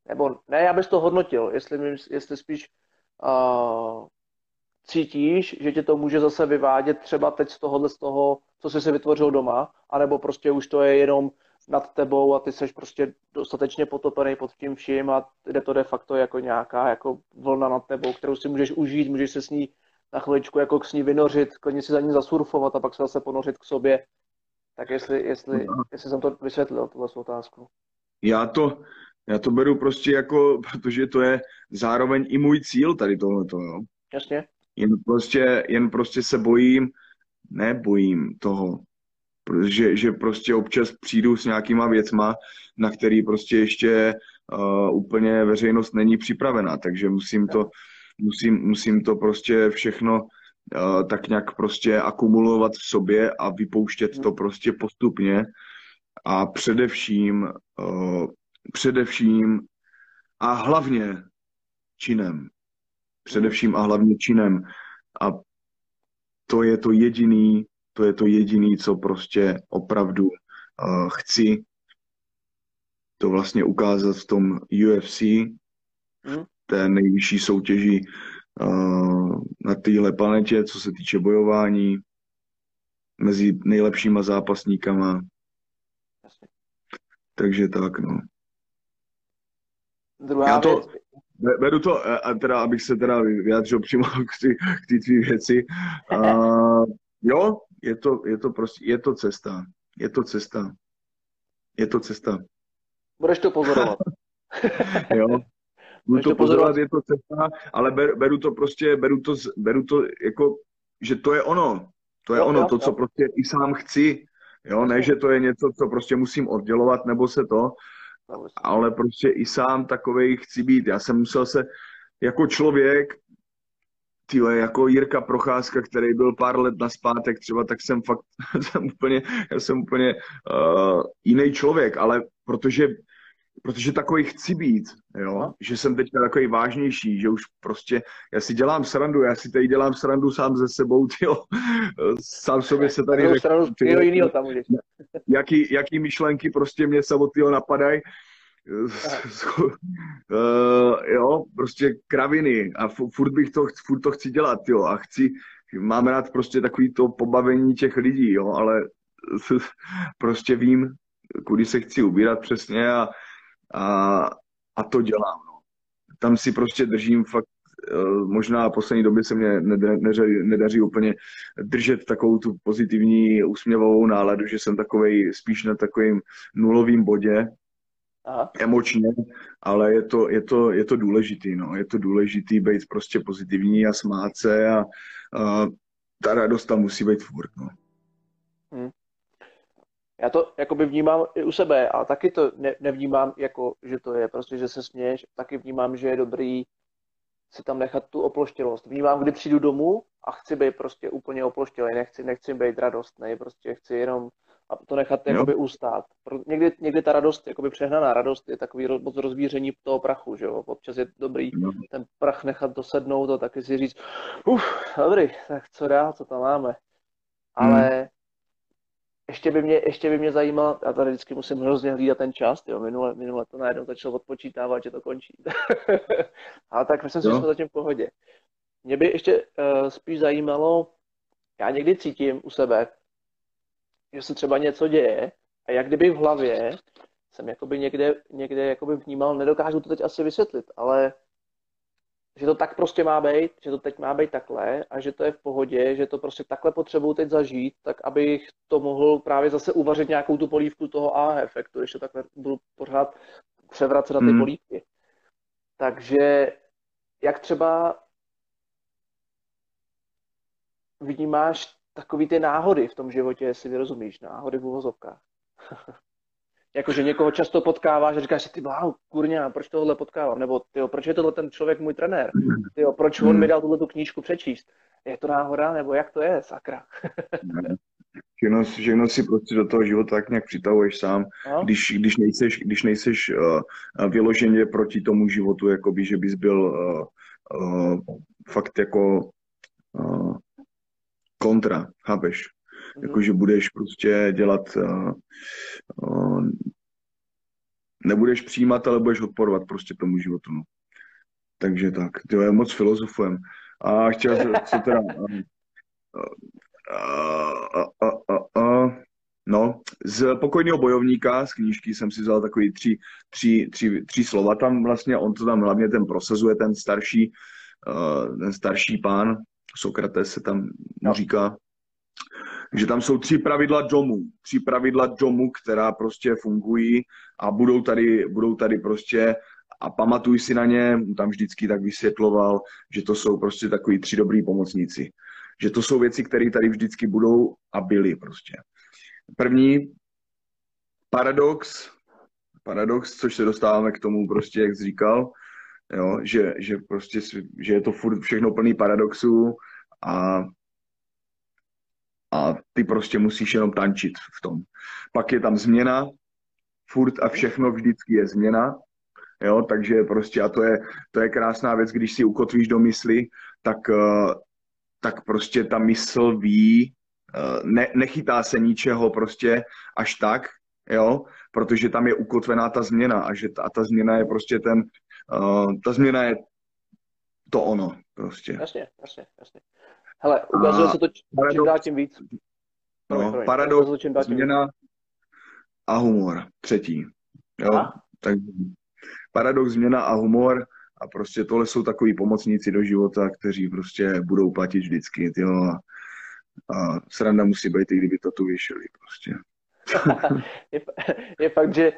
Speaker 2: nebo ne, já bych to hodnotil, jestli, jestli spíš uh, cítíš, že tě to může zase vyvádět třeba teď z tohohle, z toho, co jsi si vytvořil doma, anebo prostě už to je jenom nad tebou a ty seš prostě dostatečně potopený pod tím vším a jde to de facto jako nějaká jako vlna nad tebou, kterou si můžeš užít, můžeš se s ní na chviličku jako k ní vynořit, klidně si za ní zasurfovat a pak se zase ponořit k sobě. Tak jestli, jestli, no. jestli jsem to vysvětlil, tuhle otázku.
Speaker 1: Já to, já to beru prostě jako, protože to je zároveň i můj cíl tady tohleto, jo.
Speaker 2: Jasně.
Speaker 1: Jen prostě, jen prostě se bojím, nebojím toho, protože že prostě občas přijdu s nějakýma věcma, na který prostě ještě uh, úplně veřejnost není připravená, takže musím to, musím, musím to prostě všechno uh, tak nějak prostě akumulovat v sobě a vypouštět to prostě postupně a především, uh, především a hlavně činem. Především a hlavně činem. A to je to jediný, to je to jediný, co prostě opravdu uh, chci to vlastně ukázat v tom UFC, mm. té nejvyšší soutěži uh, na téhle planetě, co se týče bojování mezi nejlepšíma zápasníkama. Takže tak, no.
Speaker 2: Druhá Já
Speaker 1: to, věc. Beru to, a teda, abych se teda vyjádřil přímo k té tvý věci. Uh, jo, je to, je to prostě, je to cesta. Je to cesta. Je to cesta.
Speaker 2: Budeš to pozorovat.
Speaker 1: jo. Budu to pozorovat, je to cesta, ale ber, beru to prostě, beru to, beru to jako, že to je ono. To je jo, ono, jo, to, co jo. prostě i sám chci. Jo, ne, že to je něco, co prostě musím oddělovat, nebo se to, ale prostě i sám takovej chci být. Já jsem musel se jako člověk, tyhle, jako Jirka Procházka, který byl pár let na zpátek třeba, tak jsem fakt, jsem úplně, já jsem úplně uh, jiný člověk, ale protože protože takový chci být, jo, že jsem teď takový vážnější, že už prostě, já si dělám srandu, já si tady dělám srandu sám ze sebou, tyjo, sám sobě se tady
Speaker 2: řekl, tyjo, tam
Speaker 1: jaký, jaký myšlenky prostě mě samotného napadají, uh, jo, prostě kraviny a furt bych to, furt to chci dělat, jo, a chci, mám rád prostě takový to pobavení těch lidí, jo, ale prostě vím, kudy se chci ubírat přesně a, a, a to dělám. No. Tam si prostě držím fakt, eh, možná v poslední době se mě nedaří, nedaří úplně držet takovou tu pozitivní úsměvovou náladu, že jsem takovej spíš na takovým nulovým bodě, Aha. emočně, ale je to, je to, je to důležitý, no. Je to důležitý být prostě pozitivní a smát se a, a ta radost tam musí být furt, no. Hmm
Speaker 2: já to jakoby vnímám i u sebe a taky to ne, nevnímám jako, že to je prostě, že se směješ, taky vnímám, že je dobrý si tam nechat tu oploštělost. Vnímám, kdy přijdu domů a chci být prostě úplně oploštělý, nechci, nechci být radostný, prostě chci jenom a to nechat jo. jakoby ustát. Někdy, někdy ta radost, jakoby přehnaná radost je takový moc rozvíření toho prachu, že jo. Občas je dobrý jo. ten prach nechat dosednout a taky si říct, uf, dobrý, tak co dál, co tam máme. Ale hmm ještě by mě, ještě by mě zajímalo, já tady vždycky musím hrozně hlídat ten čas, jo, minule, minule to najednou začalo odpočítávat, že to končí. Ale tak myslím si, že jsme zatím v pohodě. Mě by ještě uh, spíš zajímalo, já někdy cítím u sebe, že se třeba něco děje a jak kdyby v hlavě jsem jakoby někde, někde jakoby vnímal, nedokážu to teď asi vysvětlit, ale že to tak prostě má být, že to teď má být takhle a že to je v pohodě, že to prostě takhle potřebuju teď zažít, tak abych to mohl právě zase uvařit nějakou tu polívku toho A efektu, ještě takhle budu pořád převracet na ty hmm. polívky. Takže jak třeba vnímáš takový ty náhody v tom životě, jestli vyrozumíš, náhody v uvozovkách. Jakože někoho často potkáváš a říkáš si, ty wow, kurňa, proč tohle potkávám? Nebo tyjo, proč je tohle ten člověk můj trenér? Tyjo, proč on mi dal tuhle tu knížku přečíst? Je to náhoda, nebo jak to je, sakra?
Speaker 1: všechno, všechno si prostě do toho života tak nějak přitahuješ sám, no. když, když nejseš, když nejseš uh, vyloženě proti tomu životu, jakoby, že bys byl uh, uh, fakt jako uh, kontra, chápeš? Mm-hmm. Jako, že budeš prostě dělat, uh, uh, nebudeš přijímat, ale budeš odporovat prostě tomu životu. No. Takže tak, to je moc filozofujem. A chtěl jsem, co teda... Uh, uh, uh, uh, uh, No, z pokojného bojovníka, z knížky jsem si vzal takový tři, tři, tři, tři slova tam vlastně, on to tam hlavně ten prosazuje, ten starší, uh, ten starší pán, Sokrates se tam no. říká, že tam jsou tři pravidla domu, tři pravidla domu, která prostě fungují a budou tady, budou tady prostě a pamatuj si na ně, tam vždycky tak vysvětloval, že to jsou prostě takový tři dobrý pomocníci. Že to jsou věci, které tady vždycky budou a byly prostě. První, paradox, paradox, což se dostáváme k tomu prostě, jak jsi říkal, jo, že, že prostě, že je to furt všechno plný paradoxů a a ty prostě musíš jenom tančit v tom. Pak je tam změna, furt a všechno vždycky je změna, jo, takže prostě a to je, to je krásná věc, když si ukotvíš do mysli, tak, eh, tak prostě ta mysl ví, eh, ne, nechytá se ničeho prostě až tak, jo, protože tam je ukotvená ta změna a že ta, a ta změna je prostě ten, uh, ta změna je to ono prostě.
Speaker 2: Jasně, jasně, jasně. Hele, ukazuje a se to čím dál tím víc.
Speaker 1: No, paradox, změna a humor, třetí. Jo? Tak paradox, změna a humor a prostě tohle jsou takový pomocníci do života, kteří prostě budou platit vždycky, jo? A, a sranda musí být, i kdyby to tu vyšeli prostě.
Speaker 2: je, je fakt, že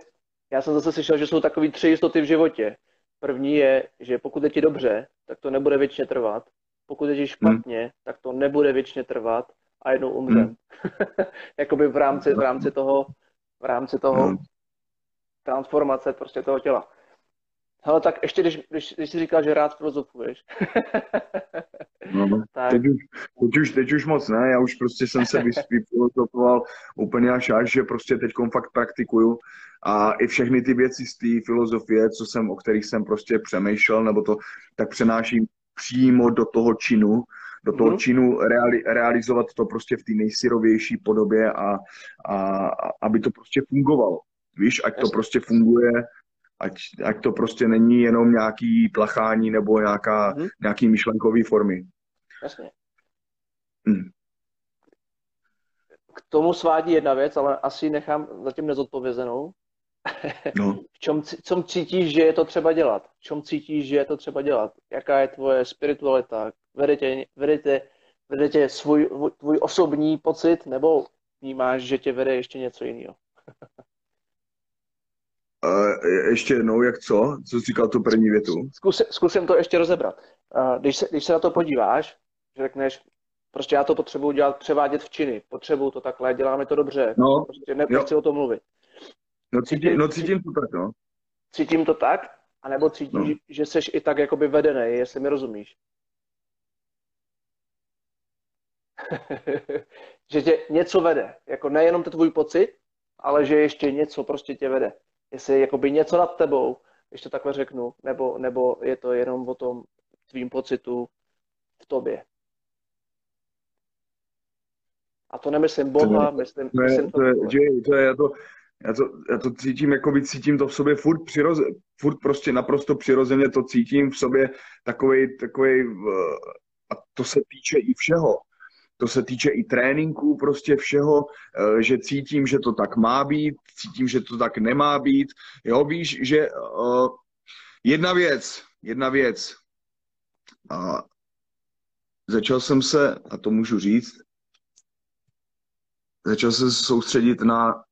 Speaker 2: já jsem zase slyšel, že jsou takový tři jistoty v životě. První je, že pokud je ti dobře, tak to nebude věčně trvat pokud je špatně, hmm. tak to nebude věčně trvat a jednou umřem. Hmm. Jakoby v rámci, v rámci toho, v rámci toho, hmm. transformace prostě toho těla. Hele, tak ještě když, když, když jsi říkal, že rád filozofuješ.
Speaker 1: no, tak. teď, už, teď, už, teď už moc ne, já už prostě jsem se vyfilozofoval úplně až až, že prostě teď fakt praktikuju a i všechny ty věci z té filozofie, co jsem, o kterých jsem prostě přemýšlel, nebo to, tak přenáším přímo do toho činu, do toho mm. činu reali, realizovat to prostě v té nejsyrovější podobě a, a, a aby to prostě fungovalo. Víš, ať to prostě funguje, ať, ať to prostě není jenom nějaký plachání nebo nějaká, mm. nějaký myšlenkový formy.
Speaker 2: Jasně. Hmm. K tomu svádí jedna věc, ale asi nechám zatím nezodpovězenou. No. v čem, čem cítíš, že je to třeba dělat? V čem cítíš, že je to třeba dělat? Jaká je tvoje spiritualita? Vede tě, vede tě, vede tě svůj, tvůj osobní pocit, nebo vnímáš, že tě vede ještě něco jiného?
Speaker 1: Uh, ještě jednou, jak co? Co jsi říkal tu první větu?
Speaker 2: Zkus, zkusím to ještě rozebrat. Uh, když, se, když se na to podíváš, že řekneš, prostě já to potřebuji dělat, převádět v činy, potřebuji to takhle, děláme to dobře, no, prostě ne, nechci o tom mluvit.
Speaker 1: No cítím, no cítím to tak, no.
Speaker 2: Cítím to tak, anebo cítíš, no. že jsi i tak jakoby vedený, jestli mi rozumíš. že tě něco vede, jako nejenom to tvůj pocit, ale že ještě něco prostě tě vede jestli je jakoby něco nad tebou, když to takhle řeknu, nebo, nebo je to jenom o tom tvým pocitu v tobě. A to nemyslím Boha, to, myslím,
Speaker 1: to,
Speaker 2: myslím
Speaker 1: to, to, že, to je, já to, já to, já to cítím, jako by cítím to v sobě furt přirozeně, furt prostě naprosto přirozeně to cítím v sobě takovej, takovej, a to se týče i všeho to se týče i tréninku, prostě všeho, eh, že cítím, že to tak má být, cítím, že to tak nemá být. Jo, víš, že uh, jedna věc, jedna věc. A začal jsem se, a to můžu říct, začal jsem se soustředit na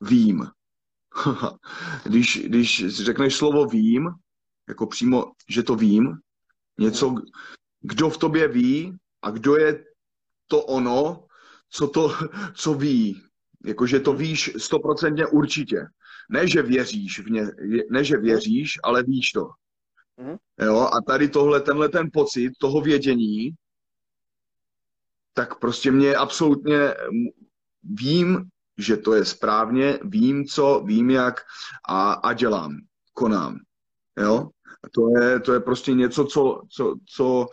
Speaker 1: vím. když, když řekneš slovo vím, jako přímo, že to vím, něco, kdo v tobě ví a kdo je to ono, co to, co ví. Jakože to víš stoprocentně určitě. Ne, že věříš, v ně, ne, že věříš, ale víš to. Mhm. Jo, a tady tohle, tenhle ten pocit toho vědění, tak prostě mě absolutně vím, že to je správně, vím co, vím jak a, a dělám, konám. Jo? A to je, to je prostě něco, co, co, co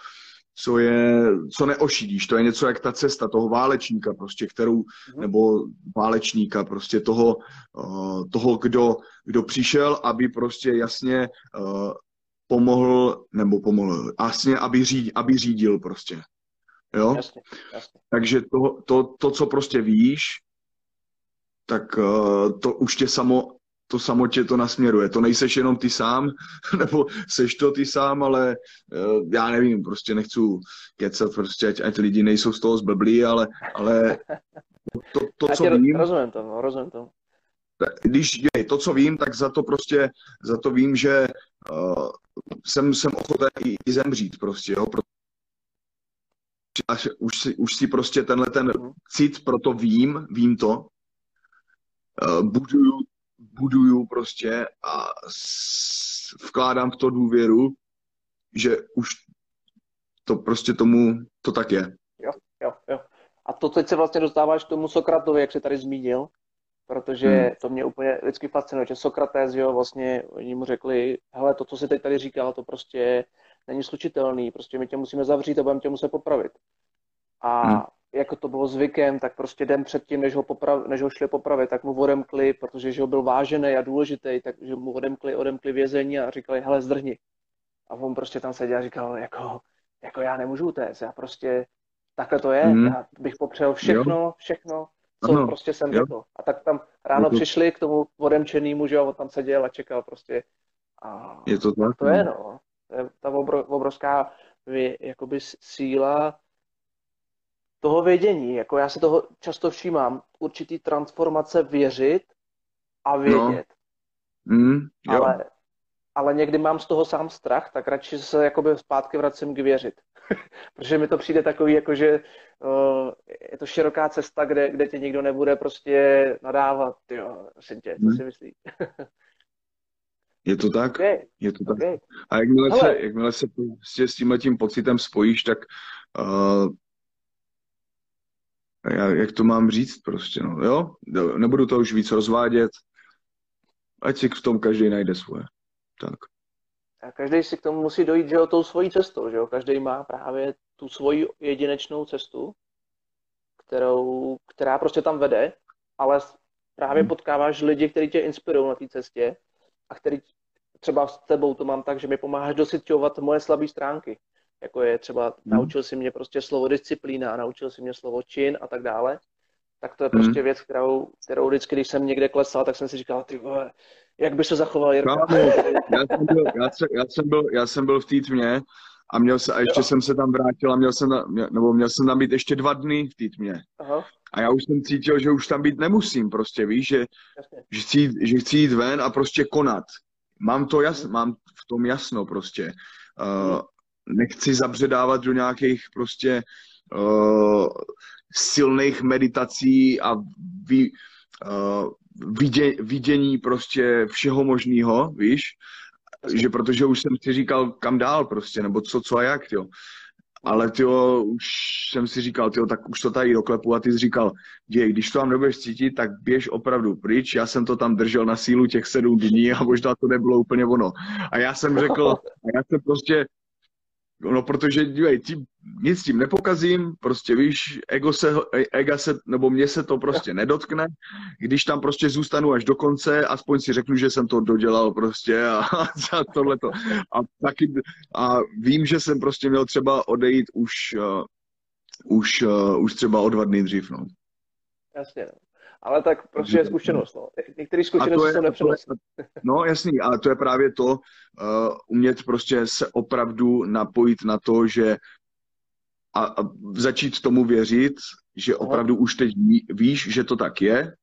Speaker 1: co je, co neošidíš, to je něco jak ta cesta toho válečníka prostě, kterou, mm. nebo válečníka prostě toho, uh, toho kdo, kdo přišel, aby prostě jasně uh, pomohl, nebo pomohl, jasně, aby, říd, aby řídil prostě. Jo? Jasně, jasně. Takže to, to, to, co prostě víš, tak uh, to už tě samo to samotě to nasměruje. To nejseš jenom ty sám, nebo seš to ty sám, ale uh, já nevím, prostě nechci kecat, prostě ať, ať lidi nejsou z toho zblblí, ale, ale to, to co vím...
Speaker 2: Rozumím to, no, rozumím to.
Speaker 1: Když je to, co vím, tak za to prostě, za to vím, že uh, jsem, jsem ochoten i, i zemřít prostě, jo, protože už si, už si prostě tenhle ten mhm. cit, proto vím, vím to, buduju buduju prostě a vkládám v to důvěru, že už to prostě tomu, to tak je.
Speaker 2: Jo, jo, jo. A to teď se vlastně dostáváš k tomu Sokratovi, jak jsi tady zmínil, protože hmm. to mě úplně vždycky fascinuje, že Sokrates, jo, vlastně oni mu řekli, hele, to, co jsi teď tady říkal, to prostě není slučitelný, prostě my tě musíme zavřít a budeme tě muset popravit. A hmm jako to bylo zvykem, tak prostě den předtím, než ho, poprav, než ho šli popravit, tak mu odemkli, protože že ho byl vážený a důležitý, takže mu odemkli, odemkli vězení a říkali, hele, zdrhni. A on prostě tam seděl a říkal, jako, jako já nemůžu utéct, já prostě, takhle to je, mm. já bych popřel všechno, jo. všechno, co ano. prostě jsem jo. řekl. A tak tam ráno to... přišli k tomu odemčenýmu, že on tam seděl a čekal prostě. A
Speaker 1: je to tak?
Speaker 2: To je, no. no. To je ta obrovská jakoby síla toho vědění, jako já se toho často všímám, určitý transformace věřit a vědět.
Speaker 1: No. Mm,
Speaker 2: ale, ale někdy mám z toho sám strach, tak radši se jakoby zpátky vracím k věřit. Protože mi to přijde takový, jako že uh, je to široká cesta, kde, kde tě nikdo nebude prostě nadávat, jo, tě, co hmm. si myslíš?
Speaker 1: Je to tak? Okay. Je to tak. Okay. A jakmile Hele. se, jakmile se prostě s tímhle tím pocitem spojíš, tak uh, já, jak to mám říct prostě, no, jo? Nebudu to už víc rozvádět, ať si v tom každý najde svoje. Tak.
Speaker 2: A každý si k tomu musí dojít, že jo, tou svojí cestou, že jo? Každý má právě tu svoji jedinečnou cestu, kterou, která prostě tam vede, ale právě hmm. potkáváš lidi, kteří tě inspirují na té cestě a který třeba s tebou to mám tak, že mi pomáháš dosyťovat moje slabé stránky. Jako je třeba, hmm. naučil si mě prostě slovo disciplína, naučil si mě slovo čin a tak dále. Tak to je hmm. prostě věc, kterou, kterou vždycky, když jsem někde klesal, tak jsem si říkal, ty vole, jak by se zachoval Jirka?
Speaker 1: Kámo, já, jsem byl, já, jsem, já, jsem byl, já jsem byl v té tmě a měl se, a ještě jo. jsem se tam vrátil a měl jsem, měl, nebo měl jsem tam být ještě dva dny v té tmě. Aha. A já už jsem cítil, že už tam být nemusím prostě, víš, že, že, chci, jít, že chci jít ven a prostě konat. Mám to jasno, mám v tom jasno prostě. Uh, nechci zabředávat do nějakých prostě uh, silných meditací a vy, uh, vidě, vidění prostě všeho možného, víš? Že protože už jsem si říkal, kam dál prostě, nebo co, co a jak, jo. Ale ty už jsem si říkal, tyjo, tak už to tady doklepu a ty jsi říkal, děj, když to tam nebudeš cítit, tak běž opravdu pryč. Já jsem to tam držel na sílu těch sedm dní a možná to nebylo úplně ono. A já jsem řekl, a já jsem prostě No, protože, dívej, tím, nic tím nepokazím, prostě víš, ego se, ega se, nebo mě se to prostě nedotkne, když tam prostě zůstanu až do konce, aspoň si řeknu, že jsem to dodělal prostě a, a tohleto. A taky, a vím, že jsem prostě měl třeba odejít už, uh, už, uh, už třeba o dva dny dřív, no.
Speaker 2: Jasně, ale tak prostě je zkušenost. No. Některé zkušenosti jsou nepřenosné.
Speaker 1: No jasný, ale to je právě to, uh, umět prostě se opravdu napojit na to, že a, a začít tomu věřit, že opravdu Aha. už teď víš, že to tak je,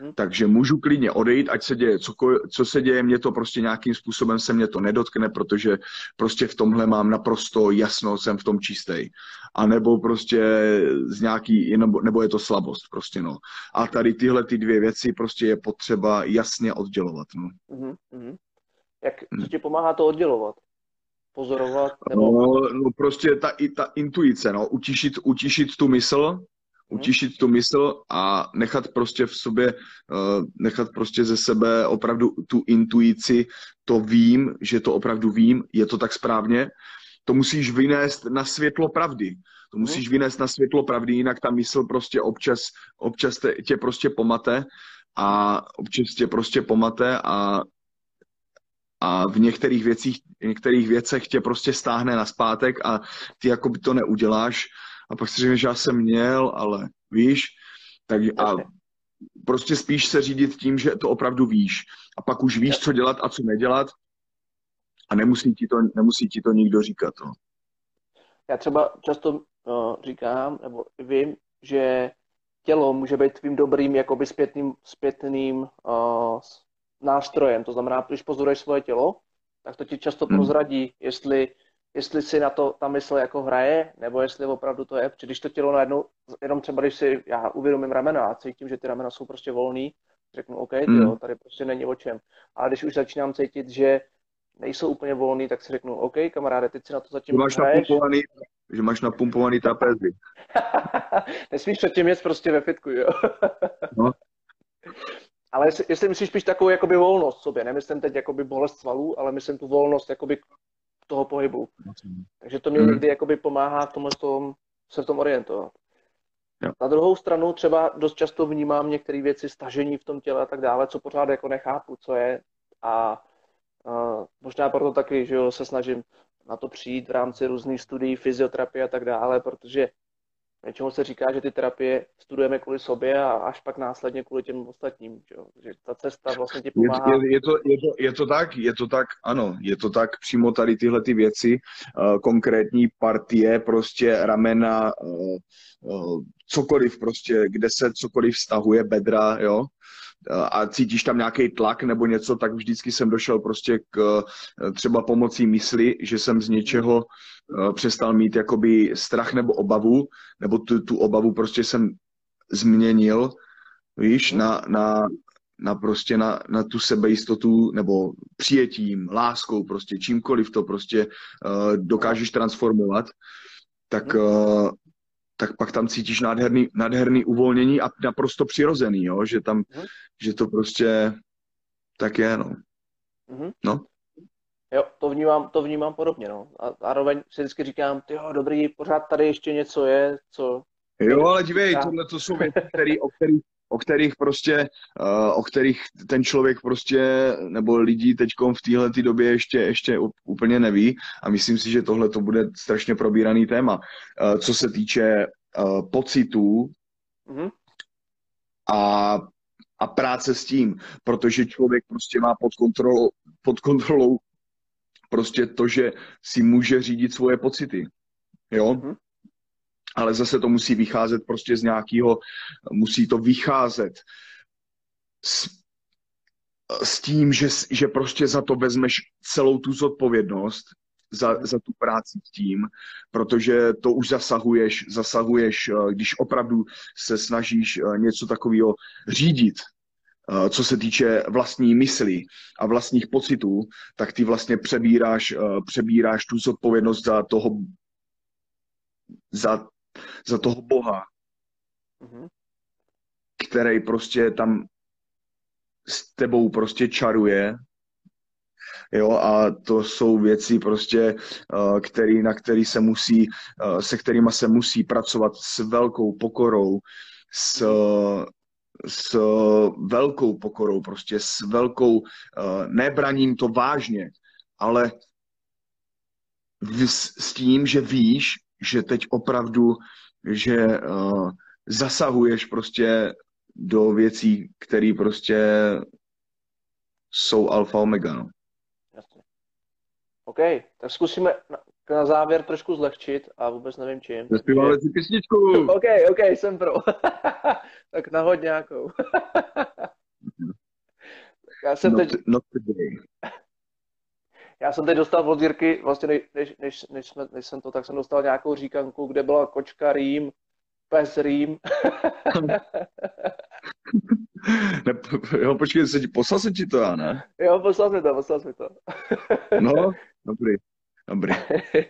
Speaker 1: Mhm. Takže můžu klidně odejít, ať se děje cokoliv, co se děje, mě to prostě nějakým způsobem se mě to nedotkne, protože prostě v tomhle mám naprosto jasno, jsem v tom čistý. A nebo prostě z nějaký, nebo, nebo je to slabost prostě, no. A tady tyhle ty dvě věci prostě je potřeba jasně oddělovat, no.
Speaker 2: Mm-hmm. Jak, co mhm. ti pomáhá to oddělovat? Pozorovat? Nebo...
Speaker 1: No, no prostě ta, i ta intuice, no, utišit, utišit tu mysl, utišit tu mysl a nechat prostě v sobě, eh, nechat prostě ze sebe opravdu tu intuici, to vím, že to opravdu vím, je to tak správně, to musíš vynést na světlo pravdy. To musíš vynést na světlo pravdy, jinak ta mysl prostě občas, občas tě prostě pomate a občas tě prostě pomate a a v některých věcích, v některých věcech tě prostě stáhne na zpátek a ty jako by to neuděláš a pak si řekneš, že já jsem měl, ale víš, tak a prostě spíš se řídit tím, že to opravdu víš. A pak už víš, co dělat a co nedělat a nemusí ti to, nemusí ti to nikdo říkat. No.
Speaker 2: Já třeba často no, říkám, nebo vím, že tělo může být tvým dobrým jakoby zpětným, zpětným uh, nástrojem. To znamená, když pozoruješ svoje tělo, tak to ti často hmm. prozradí, jestli jestli si na to ta mysl jako hraje, nebo jestli opravdu to je, protože když to tělo najednou, jenom třeba když si já uvědomím ramena a cítím, že ty ramena jsou prostě volný, řeknu OK, mm. jo, tady prostě není o čem. Ale když už začínám cítit, že nejsou úplně volný, tak si řeknu OK, kamaráde, teď si na to zatím
Speaker 1: máš hraješ. Napumpovaný, že máš napumpovaný trapézy.
Speaker 2: Nesmíš předtím jet prostě ve fitku, jo. no. Ale jestli, jestli myslíš spíš takovou jakoby volnost sobě, nemyslím teď jakoby bolest svalů, ale myslím tu volnost jakoby toho pohybu. Takže to mě hmm. někdy jakoby pomáhá v tomhle tom, se v tom orientovat. Jo. Na druhou stranu třeba dost často vnímám některé věci, stažení v tom těle a tak dále, co pořád jako nechápu, co je. A uh, možná proto taky, že jo, se snažím na to přijít v rámci různých studií, fyzioterapie a tak dále, protože Většinou se říká, že ty terapie studujeme kvůli sobě a až pak následně kvůli těm ostatním. Že, že ta cesta vlastně ti pomáhá.
Speaker 1: Je, je, je, to, je, to, je to tak, je to tak, ano, je to tak přímo tady tyhle ty věci, uh, konkrétní partie, prostě ramena, uh, uh, cokoliv prostě, kde se cokoliv vztahuje, bedra, jo, a cítíš tam nějaký tlak nebo něco, tak vždycky jsem došel prostě k třeba pomocí mysli, že jsem z něčeho přestal mít jakoby strach nebo obavu, nebo tu, tu obavu prostě jsem změnil, víš, na, na, na prostě na, na tu sebejistotu nebo přijetím, láskou, prostě čímkoliv to prostě uh, dokážeš transformovat, tak, uh, tak pak tam cítíš nádherný, nádherný uvolnění a naprosto přirozený, jo? že tam, mm. že to prostě tak je, no.
Speaker 2: Mm-hmm.
Speaker 1: no.
Speaker 2: Jo, to vnímám, to vnímám podobně, no. A zároveň si vždycky říkám, ty jo, dobrý, pořád tady ještě něco je, co...
Speaker 1: Jo, ale dívej, tohle to jsou věci, který, o kterých o kterých prostě, uh, o kterých ten člověk prostě, nebo lidi teď v téhle době ještě, ještě úplně neví a myslím si, že tohle to bude strašně probíraný téma. Uh, co se týče uh, pocitů mm-hmm. a, a práce s tím, protože člověk prostě má pod kontrolou, pod kontrolou prostě to, že si může řídit svoje pocity. Jo? Mm-hmm ale zase to musí vycházet prostě z nějakého, musí to vycházet s, s tím, že, že prostě za to vezmeš celou tu zodpovědnost, za, za tu práci s tím, protože to už zasahuješ, zasahuješ, eh, když opravdu se snažíš eh, něco takového řídit, eh, co se týče vlastní mysli a vlastních pocitů, tak ty vlastně přebíráš, přebíráš tu zodpovědnost za toho, za za toho Boha, mm-hmm. který prostě tam s tebou prostě čaruje. Jo, a to jsou věci prostě, uh, který, na který se musí, uh, se kterými se musí pracovat s velkou pokorou, s, s velkou pokorou, prostě s velkou, uh, nebraním to vážně, ale s, s tím, že víš, že teď opravdu, že uh, zasahuješ prostě do věcí, které prostě jsou alfa omega. No.
Speaker 2: Jasně. OK, tak zkusíme na, na závěr trošku zlehčit a vůbec nevím čím.
Speaker 1: Zaspíváme si písničku.
Speaker 2: OK, OK, jsem pro. tak nahoď nějakou. Já jsem not, teď... Not today. Já jsem teď dostal od Jirky, vlastně než, než, než, jsme, než jsem to, tak jsem dostal nějakou říkanku, kde byla kočka Rým, pes Rým.
Speaker 1: ne, jo, počkej, se ti, poslal jsem ti to, já ne?
Speaker 2: Jo, poslal jsem to, poslal jsem to.
Speaker 1: no, dobrý, dobrý.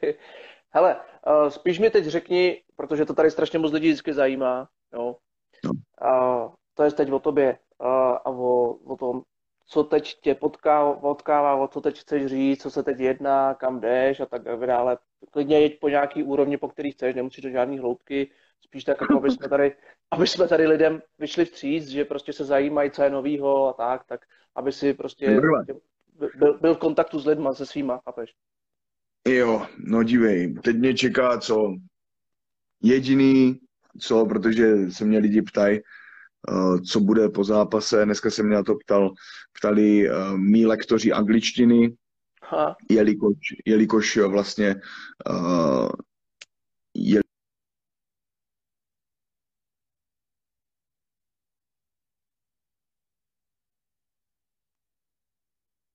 Speaker 2: Hele, uh, spíš mi teď řekni, protože to tady strašně moc lidí vždycky zajímá, jo. No. Uh, to je teď o tobě uh, a o, o tom, co teď tě potká, potkává, o co teď chceš říct, co se teď jedná, kam jdeš a tak dále. Klidně jeď po nějaký úrovni, po který chceš, nemusíš do žádný hloubky, spíš tak, jako aby jsme tady, aby jsme tady lidem vyšli vstříc, že prostě se zajímají, co je novýho a tak, tak aby si prostě byl, byl v kontaktu s lidma, se svýma, chápeš?
Speaker 1: Jo, no dívej, teď mě čeká co jediný, co, protože se mě lidi ptají, co bude po zápase. Dneska se mě na to ptal, ptali uh, mý lektoři angličtiny, ha. jelikož, jelikož vlastně uh, je,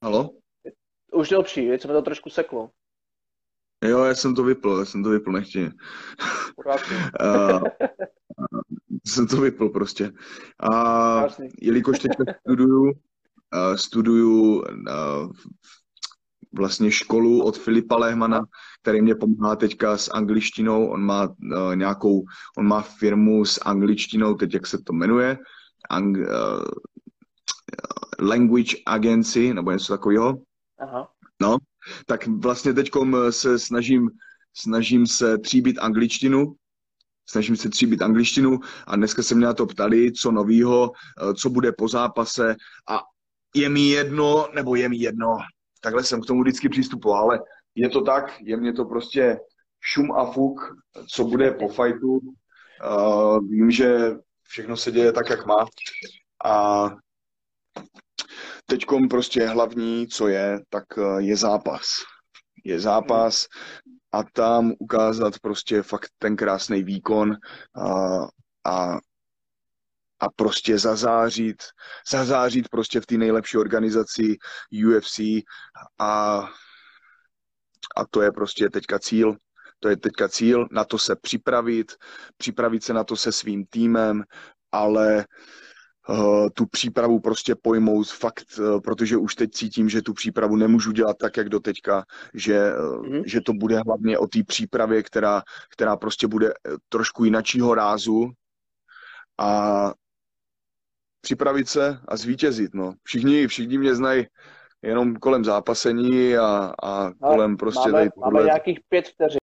Speaker 1: Halo?
Speaker 2: Už lepší, teď se mi to trošku seklo.
Speaker 1: Jo, já jsem to vypl, já jsem to vypl nechtěně. uh, jsem to vypl prostě. A jelikož teď studuju, uh, studuju uh, vlastně školu od Filipa Lehmana, který mě pomáhá teďka s angličtinou. On má uh, nějakou, on má firmu s angličtinou, teď jak se to jmenuje, Ang, uh, Language Agency, nebo něco takového. Aha. No, tak vlastně teď se snažím, snažím se tříbit angličtinu, snažím se tříbit angličtinu a dneska se mě na to ptali, co novýho, eh, co bude po zápase a je mi jedno, nebo je mi jedno, takhle jsem k tomu vždycky přistupoval, ale je to tak, je mě to prostě šum a fuk, co bude po fajtu. Uh, vím, že všechno se děje tak, jak má. A teďkom prostě hlavní, co je, tak eh, je zápas. Je zápas a tam ukázat prostě fakt ten krásný výkon a, a a prostě zazářit, zazářit prostě v té nejlepší organizaci UFC a, a to je prostě teďka cíl. To je teďka cíl, na to se připravit, připravit se na to se svým týmem, ale uh, tu přípravu prostě pojmout fakt, uh, protože už teď cítím, že tu přípravu nemůžu dělat tak, jak do teďka, že, mm-hmm. že to bude hlavně o té přípravě, která, která prostě bude trošku jinačího rázu a připravit se a zvítězit. No. Všichni, všichni mě znají jenom kolem zápasení a, a kolem prostě
Speaker 2: máme,
Speaker 1: tady
Speaker 2: máme nějakých pět vteřin.